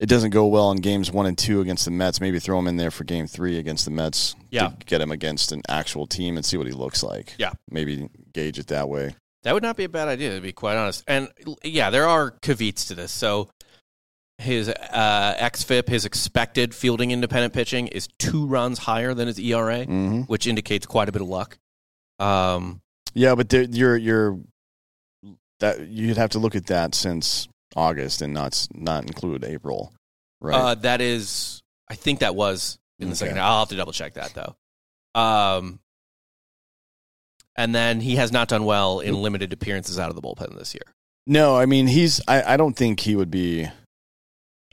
it doesn't go well in games one and two against the Mets, maybe throw him in there for game three against the Mets Yeah. to get him against an actual team and see what he looks like. Yeah. Maybe gauge it that way. That would not be a bad idea, to be quite honest. And yeah, there are caveats to this. So his uh, xFIP, his expected fielding independent pitching, is two runs higher than his ERA, hmm which indicates quite a bit of luck. Um, Yeah, but there, you're you're that you'd have to look at that since August and not not include April, right? Uh, that is, I think that was in the Okay. second. I'll have to double check that though. Um, and then he has not done well in limited appearances out of the bullpen this year. no, I mean he's. I, I don't think he would be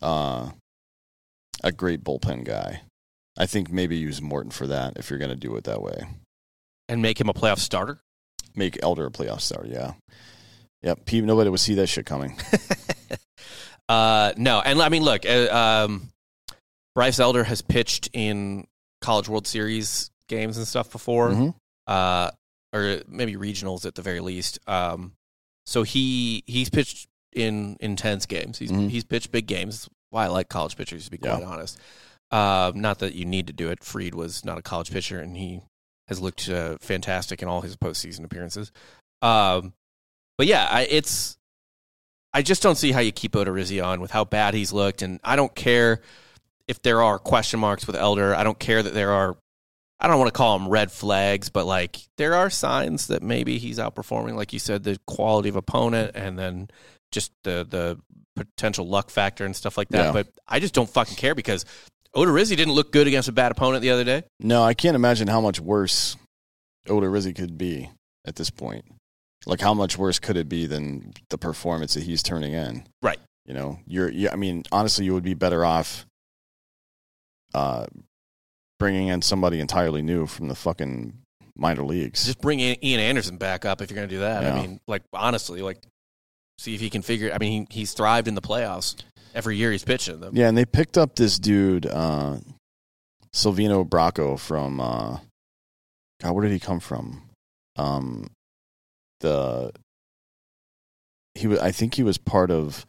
uh, a great bullpen guy. I think maybe use Morton for that if you're going to do it that way. And make him a playoff starter. Make Elder a playoff star. Yeah, yep. Nobody would see that shit coming. [laughs] uh, no, and I mean, look, uh, um, Bryce Elder has pitched in College World Series games and stuff before, Mhm. uh, or maybe regionals at the very least. Um, so he he's pitched in intense games. He's Mhm. he's pitched big games. That's why I like college pitchers, to be Yeah. quite honest. Uh, not that you need to do it. Fried was not a college pitcher, and he has looked uh, fantastic in all his postseason appearances. Um, but yeah, I, it's I just don't see how you keep Odorizzi on with how bad he's looked, and I don't care if there are question marks with Elder. I don't care that there are. I don't want to call them red flags, but like there are signs that maybe he's outperforming, like you said, the quality of opponent, and then just the the potential luck factor and stuff like that. Yeah. But I just don't fucking care because Odorizzi didn't look good against a bad opponent the other day. No, I can't imagine how much worse Odorizzi could be at this point. Like, how much worse could it be than the performance that he's turning in? Right. You know, you're. Yeah, I mean, honestly, you would be better off uh, bringing in somebody entirely new from the fucking minor leagues. Just bring in Ian Anderson back up if you're going to do that. Yeah. I mean, like honestly, like see if he can figure. I mean, he, he's thrived in the playoffs every year he's pitching them. yeah, and they picked up this dude, uh, Silvino Bracho from. Uh, God, where did he come from? Um, the he was. I think he was part of.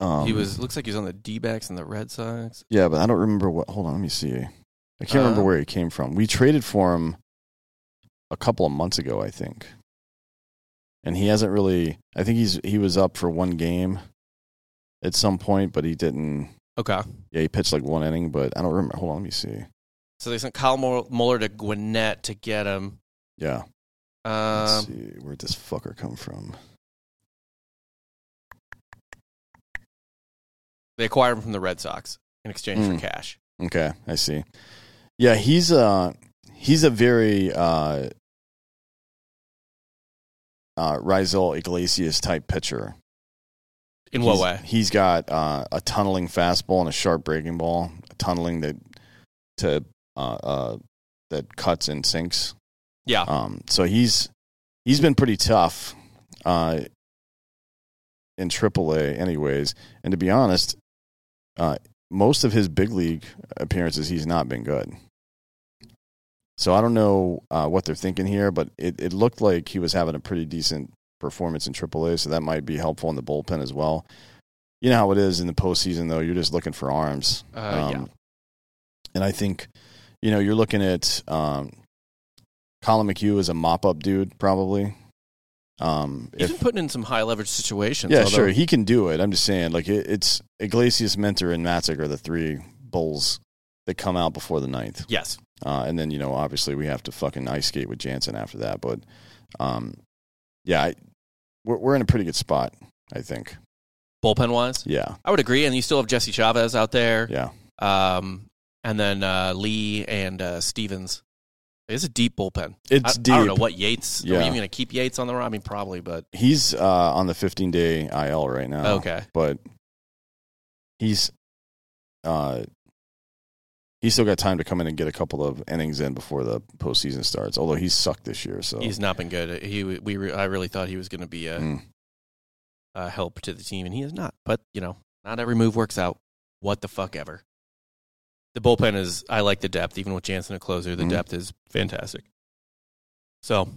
Um, he was looks like he was on the D backs and the Red Sox. Yeah, but I don't remember what. Hold on, let me see. I can't remember Uh, where he came from. We traded for him a couple of months ago, I think. And he hasn't really I think he's he was up for one game at some point, but he didn't Okay. yeah, he pitched like one inning, but I don't remember. Hold on, let me see. So they sent Kyle Mull- Muller to Gwinnett to get him. Yeah. Let's Um, see. Where'd this fucker come from? they acquired him from the Red Sox in exchange Mm. for cash. Okay, I see. Yeah, he's uh he's a very uh uh Raisel Iglesias type pitcher. In what He's- way? He's got uh, a tunneling fastball and a sharp breaking ball, a tunneling that to uh, uh that cuts and sinks. Yeah. Um so he's he's been pretty tough uh in AAA anyways. And to be honest, uh most of his big league appearances he's not been good. So I don't know uh, what they're thinking here, but it, it looked like he was having a pretty decent performance in AAA, so that might be helpful in the bullpen as well. You know how it is in the postseason, though. You're just looking for arms. Um, Uh, yeah. And I think, you know, you're looking at um, Collin McHugh as a mop up dude, probably. Um, He's if, been putting in some high leverage situations. yeah, although- sure, he can do it. I'm just saying, like it, it's Iglesias, Minter, and Matzek are the three bulls that come out before the ninth. Yes. Uh, and then you know, obviously, we have to fucking ice skate with Jansen after that. But um, yeah, I, we're we're in a pretty good spot, I think. Bullpen wise, Yeah, I would agree. And you still have Jesse Chavez out there. yeah, Um, and then uh, Lee and uh, Stephens. It's a deep bullpen. it's I, deep. I don't know what Yates. Are we even going to keep Yates on the run? I mean, probably, but He's uh, on the 15 day IL right now. okay. but he's uh, he's still got time to come in and get a couple of innings in before the postseason starts. Although he's sucked this year, so He's not been good. He we re- I really thought he was going to be a, Mm. a help to the team, and he is not. But you know, not every move works out. What the fuck ever. The bullpen is. I like the depth, even with Jansen a closer. The Mhm. depth is fantastic. So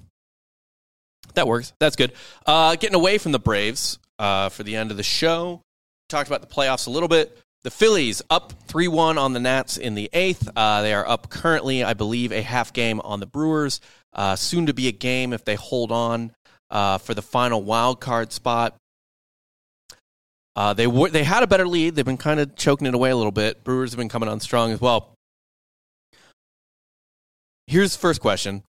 that works. That's good. Uh, getting away from the Braves uh, for the end of the show. Talked about the playoffs a little bit. The Phillies up 3 1 on the Nats in the eighth. Uh, they are up currently, I believe, a half game on the Brewers. Uh, soon to be a game if they hold on uh, for the final wild card spot. Uh, they were they had a better lead. They've been kind of choking it away a little bit. Brewers have been coming on strong as well. Here's the first question: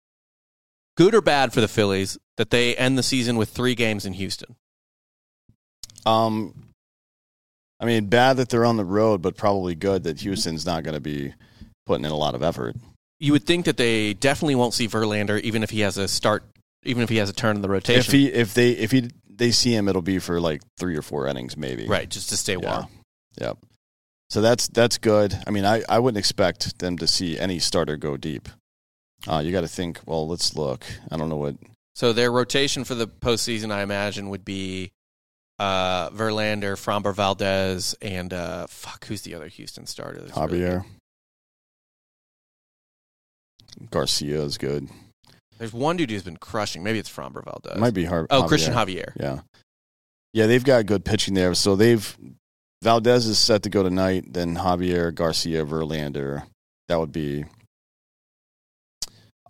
Good or bad for the Phillies that they end the season with three games in Houston? Um, I mean, bad that they're on the road, but probably good that Houston's not going to be putting in a lot of effort. You would think that they definitely won't see Verlander, even if he has a start, even if he has a turn in the rotation. If he, if they, if he, they see him, it'll be for like three or four innings, maybe. right, just to stay warm. Yeah. Yep. So that's that's good. I mean, I, I wouldn't expect them to see any starter go deep. Uh, you got to think. Well, let's look. I don't know what. So their rotation for the postseason, I imagine, would be uh, Verlander, Framber Valdez, and uh, fuck, who's the other Houston starter? that's Javier. good? Garcia is good. There's one dude who's been crushing. Maybe it's Framber Valdez. Might be hard. oh, Christian Javier. Yeah. Yeah, they've got good pitching there. So they've Valdez is set to go tonight, then Javier, Garcia, Verlander. That would be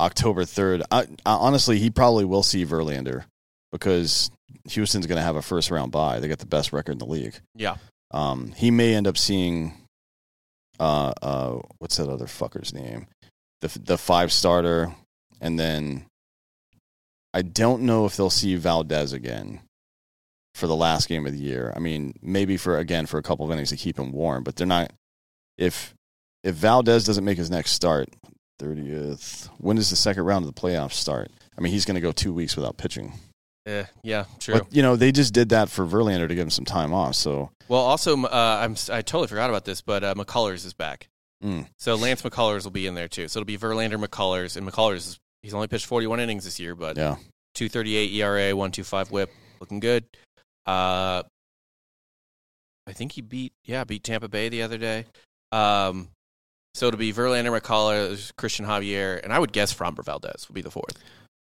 October 3rd. I, I, honestly, he probably will see Verlander because Houston's going to have a first round bye. They got the best record in the league. Yeah. Um, he may end up seeing uh, uh, what's that other fucker's name? The the five starter, and then I don't know if they'll see Valdez again for the last game of the year. I mean, maybe for again for a couple of innings to keep him warm, but they're not. If if Valdez doesn't make his next start, thirtieth, when does the second round of the playoffs start? I mean, he's going to go two weeks without pitching. Eh, yeah, true. But you know, they just did that for Verlander to give him some time off. So well, also, uh, I'm I totally forgot about this, but uh, McCullers is back. mm, So Lance McCullers will be in there too. So it'll be Verlander, McCullers, and McCullers. He's only pitched 41 innings this year, but yeah, 238 ERA, 125 WHIP, looking good. Uh, I think he beat yeah beat Tampa Bay the other day. Um, so it'll be Verlander, McCullers, Christian Javier, and I would guess Framber Valdez will be the fourth.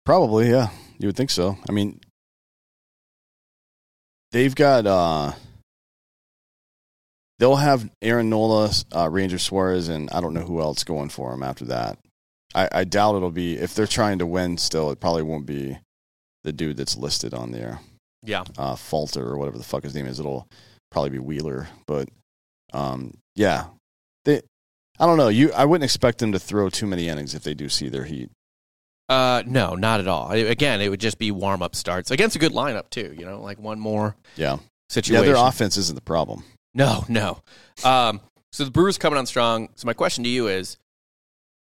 Probably, yeah. You would think so. I mean, they've got uh they'll have Aaron Nola, uh, Ranger Suarez, and I don't know who else going for them after that. I, I doubt it'll be if they're trying to win. Still, it probably won't be the dude that's listed on there, Yeah. uh, Falter or whatever the fuck his name is. It'll probably be Wheeler, but um, yeah, they. I don't know. You, I wouldn't expect them to throw too many innings if they do see their heat. Uh, no, not at all. Again, it would just be warm up starts against a good lineup too. You know, like one more Yeah, situation. yeah. Their offense isn't the problem. No, no. Um, so the Brewers coming on strong. So my question to you is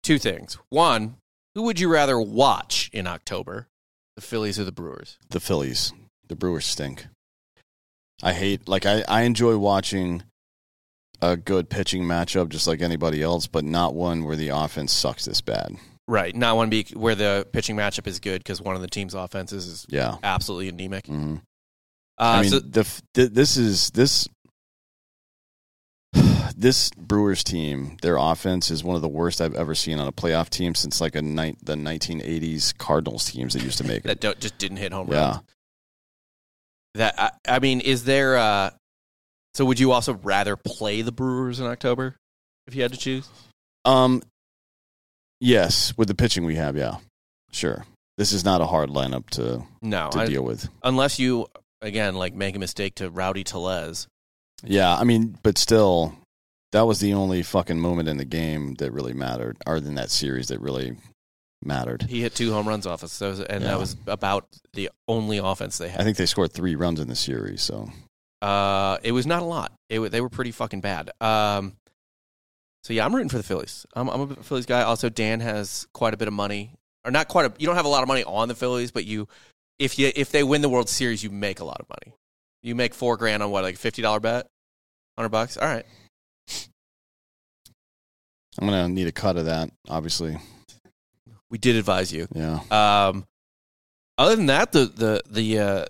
two things. One, who would you rather watch in October, the Phillies or the Brewers? the Phillies. The Brewers stink. I hate like I, I enjoy watching a good pitching matchup just like anybody else, but not one where the offense sucks this bad. Right, not one be where the pitching matchup is good because one of the team's offenses is Yeah. absolutely anemic. hmm Uh, I mean, so- the this is this [sighs] this Brewers team. Their offense is one of the worst I've ever seen on a playoff team since like a night the 1980s Cardinals teams that used to make [laughs] that it. don't, just didn't hit home Yeah. runs. That I, I mean, is there? Uh, so would you also rather play the Brewers in October if you had to choose? Um, yes, with the pitching we have, yeah, sure. This is not a hard lineup to No, to I- deal with. unless you again like make a mistake to Rowdy Tellez. Yeah, I mean, but still, that was the only fucking moment in the game that really mattered, or in that series that really mattered. He hit two home runs off us, so, and Yeah. that was about the only offense they had. I think they scored three runs in the series, so Uh, it was not a lot. It they were pretty fucking bad. Um, so yeah, I'm rooting for the Phillies. I'm, I'm a Phillies guy. Also, Dan has quite a bit of money, or not quite a. You don't have a lot of money on the Phillies, but you, if you if they win the World Series, you make a lot of money. You make four grand on what, like a fifty dollar bet, hundred bucks. All right. I'm gonna need a cut of that. Obviously, We did advise you. yeah. Um, other than that, the the the uh,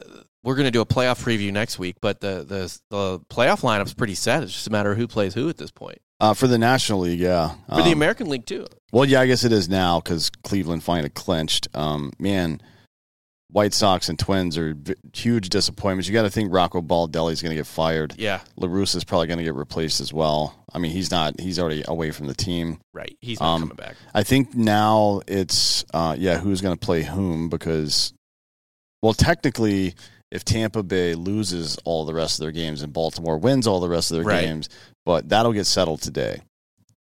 we're going to do a playoff preview next week, but the the the playoff lineup's pretty set. It's just a matter of who plays who at this point. Uh, for the National League, yeah. For the Um, American League too. well, yeah, I guess it is now because Cleveland finally clinched. Um, man, White Sox and Twins are v- huge disappointments. You got to think Rocco Baldelli's going to get fired. Yeah, La Russa is probably going to get replaced as well. I mean, he's not. He's already away from the team. right. He's not Um, coming back. I think now it's uh, yeah, who's going to play whom because well, technically, if Tampa Bay loses all the rest of their games and Baltimore wins all the rest of their Right. games, but that'll get settled today.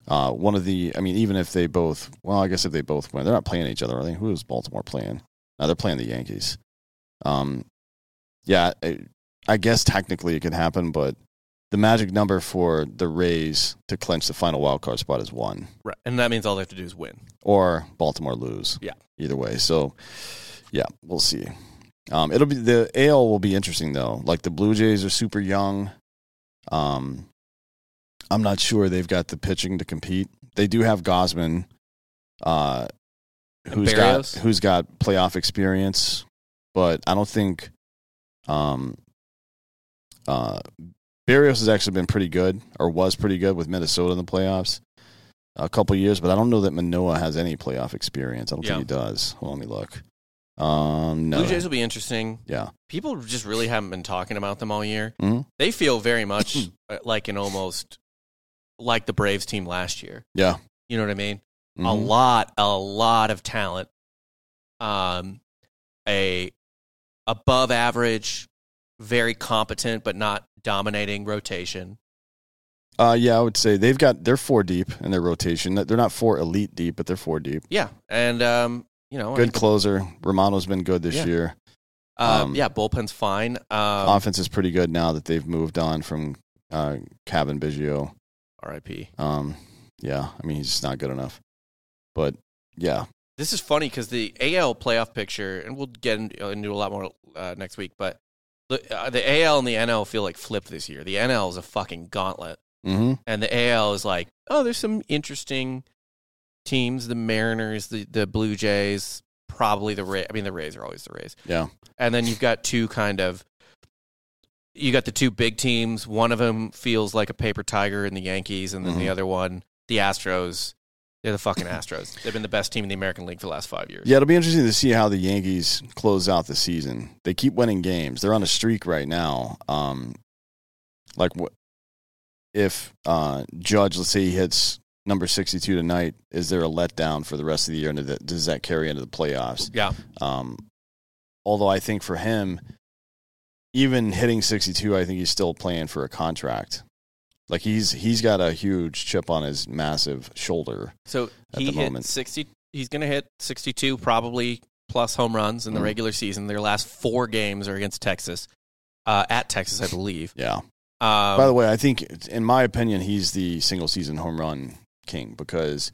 Uh, one of the, I mean, even if they both, well, I guess if they both win, they're not playing each other, are they? Who is Baltimore playing? No, they're playing the Yankees. Um, yeah, I, I guess technically it could happen, but the magic number for the Rays to clinch the final wild card spot is one Right, and that means all they have to do is win. or Baltimore lose. Yeah. Either way. So, yeah, we'll see. Um, it'll be the AL will be interesting though. Like the Blue Jays are super young. Um, I'm not sure they've got the pitching to compete. They do have Gausman, uh, who's Berrios? got who's got playoff experience, but I don't think. Um, uh, Berrios has actually been pretty good, or was pretty good with Minnesota in the playoffs a couple years, but I don't know that Manoah has any playoff experience. I don't Yeah. think he does. Well, let me look. Um, no. Blue Jays will be interesting. yeah. People just really haven't been talking about them all year. Mhm. They feel very [clears throat] much uh, like an almost like the Braves team last year. Yeah. You know what I mean? a Mhm. lot, a lot of talent. Um, a above average, very competent but not dominating rotation. Uh, yeah, I would say they've got they're four deep in their rotation. They're not four elite deep, but they're four deep. Yeah, and um, you know, Good closer. Romano's been good this Yeah. year. uh, um, yeah, bullpen's fine. Um, Offense is pretty good now that they've moved on from uh, Cavan Biggio. R.I.P. Um, yeah, I mean he's just not good enough. But yeah, This is funny because the AL playoff picture, and we'll get into, into a lot more uh, next week, but the, uh, the AL and the NL feel like flipped this year. The NL is a fucking gauntlet. hmm and the AL is like, oh, there's some interesting teams: the Mariners, the the Blue Jays, probably the Rays. I mean, the Rays are always the Rays. yeah, And then you've got two kind of, you got the two big teams. One of them feels like a paper tiger in the Yankees, and then the Mhm. other one, the Astros. They're the fucking Astros. They've been the best team in the American League for the last five years. yeah. It'll be interesting to see how the Yankees close out the season. They keep winning games. They're on a streak right now. Um, like what if uh, Judge, let's say he hits number 62 tonight, is there a letdown for the rest of the year? And does that- carry into the playoffs? Yeah. Um, although I think for him, even hitting 62, I think he's still playing for a contract. Like he's he's got a huge chip on his massive shoulder. So At he the hit moment. 60. He's going to hit 62 probably plus home runs in the Mhm. regular season. Their last four games are against Texas, uh, at Texas, I believe. Yeah. Um, By the way, I think, in my opinion, he's the single season home run king because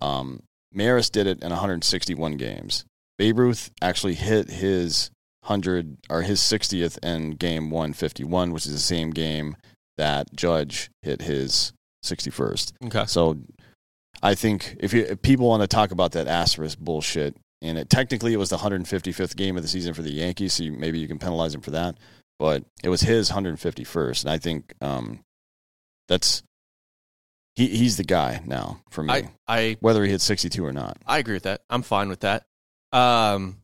um, Maris did it in 161 games. Babe Ruth actually hit his hundred or his 60th in game 151, which is the same game that Judge hit his 61st. okay. So I think if, you, if people want to talk about that asterisk bullshit, and it technically it was the 155th game of the season for the Yankees, so you, maybe you can penalize him for that. But it was his 151st, and I think um, that's he, he's the guy now for me, I, I whether he hit 62 or not. I agree with that. I'm fine with that. Um,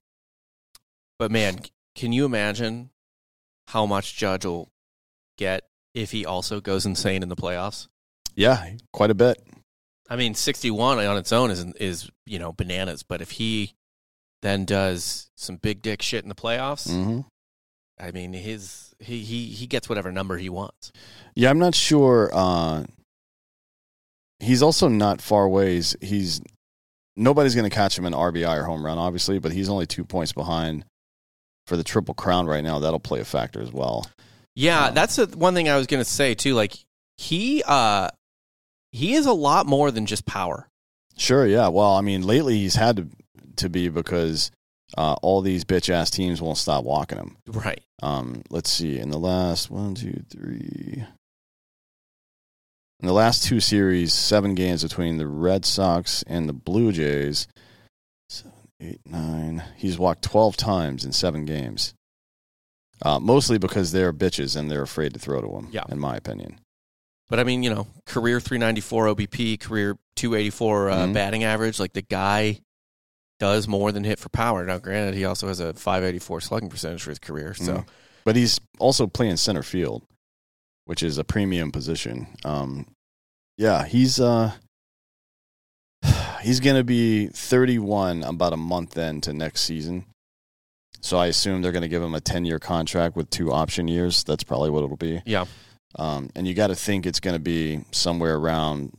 but man, can you imagine how much Judge will get if he also goes insane in the playoffs? Yeah, quite a bit. I mean, 61 on its own is is you know bananas. But if he then does some big dick shit in the playoffs, hmm I mean, his he he he gets whatever number he wants. Yeah, I'm not sure. Uh, he's also not far away. He's, he's nobody's going to catch him in RBI or home run, obviously, but he's only two points behind for the triple crown right now. That'll play a factor as well. Yeah, Um, that's a, one thing I was going to say too. Like he uh he is a lot more than just power. Sure, yeah. Well, I mean, lately he's had to to be because uh, all these bitch ass teams won't stop walking him. Right. Um, let's see. In the last one, two, three. In the last two series, seven games between the Red Sox and the Blue Jays, seven, eight, nine. He's walked 12 times in seven games. Uh, mostly because they're bitches and they're afraid to throw to him, Yeah. in my opinion. But I mean, you know, career 394 OBP, career 284 uh, Mhm. batting average. Like the guy does more than hit for power. Now, granted, he also has a 584 slugging percentage for his career. So Mhm. But he's also playing center field, which is a premium position. Um, yeah, he's uh, [sighs] he's going to be 31 about a month into next season. So I assume they're going to give him a 10 year contract with two option years. That's probably what it'll be. yeah, Um, and you got to think it's going to be somewhere around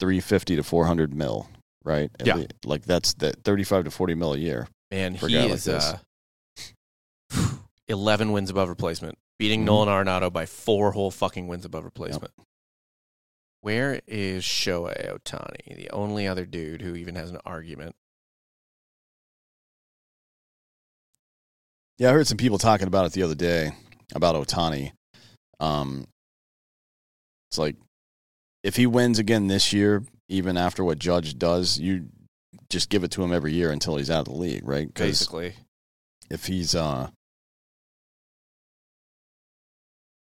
350 to 400 mil, right? At Yeah. Like that's that 35 to 40 mil a year. man, For a he guy like is this. uh, [sighs] 11 wins above replacement, beating Mhm. Nolan Arenado by four whole fucking wins above replacement. Where is Shohei Ohtani, the only other dude who even has an argument? Yeah, I heard some people talking about it the other day about Ohtani. Um, it's like if he wins again this year, even after what Judge does, you just give it to him every year until he's out of the league, right? Basically, if he's uh,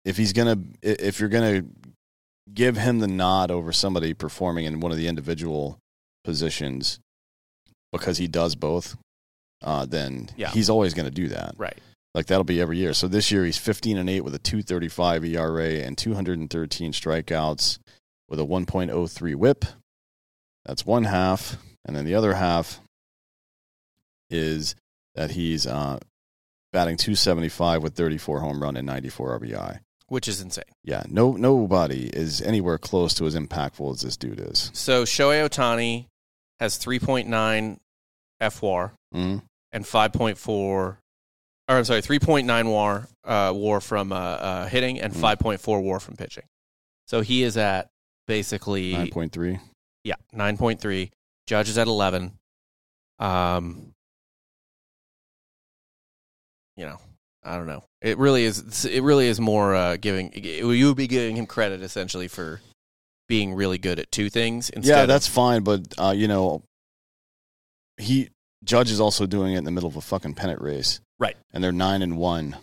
if he's gonna if you're gonna give him the nod over somebody performing in one of the individual positions because he does both, uh, then Yeah. he's always going to do that. right? Like that'll be every year. So this year he's 15 and 8 with a 235 ERA and 213 strikeouts with a 1.03 whip. That's one half. And then the other half is that he's uh, batting 275 with 34 home run and 94 RBI. Which is insane. Yeah, no nobody is anywhere close to as impactful as this dude is. So Shohei Ohtani has 3.9 FWAR Mhm. and 5.4 or I'm sorry, 3.9 WAR uh, WAR from uh, uh, hitting and Mm. 5.4 WAR from pitching. So he is at basically 9.3. yeah, 9.3. Judge is at 11. Um you know, I don't know. It really is it really is more uh, giving you would be giving him credit essentially for being really good at two things instead Yeah, of- that's fine, but uh, you know, he Judge is also doing it in the middle of a fucking pennant race, Right. And they're nine and one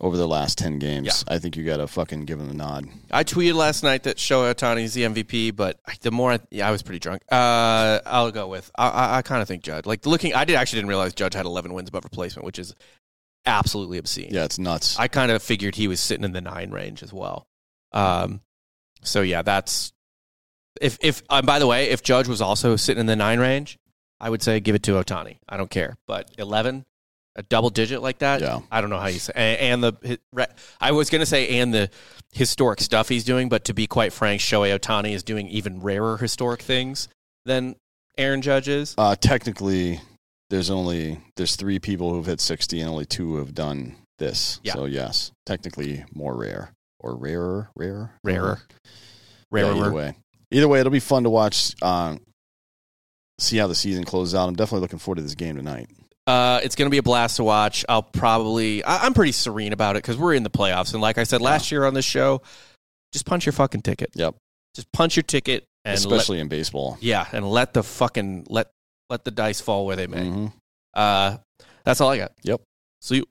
over the last ten games. Yeah. I think you got to fucking give him the nod. I tweeted last night that Shohei Ohtani is the MVP, but the more I, yeah, I was pretty drunk. Uh, I'll go with I, I, I kind of think Judge. Like looking, I did actually didn't realize Judge had 11 wins above replacement, which is absolutely obscene. Yeah, it's nuts. I kind of figured he was sitting in the nine range as well. Um, so yeah, that's if if um, by the way, if Judge was also sitting in the nine range, I would say give it to Ohtani. I don't care, but eleven, a double digit like that, Yeah. I don't know how you say. And, and the I was going to say and the historic stuff he's doing, but to be quite frank, Shohei Ohtani is doing even rarer historic things than Aaron Judge is. Uh, technically, there's only there's three people who've hit 60, and only two have done this. Yeah. So yes, technically more rare or rarer, rarer, Rarer. Yeah, either way, either way, it'll be fun to watch. Uh, see how the season closes out. I'm definitely looking forward to this game tonight. Uh, it's going to be a blast to watch. I'll probably, I, I'm pretty serene about it because we're in the playoffs. And like I said last year on this show, just punch your fucking ticket. Yep. Just punch your ticket and let, Especially in baseball. yeah, and let the fucking let let the dice fall where they may. Mhm. Uh, that's all I got. Yep. You.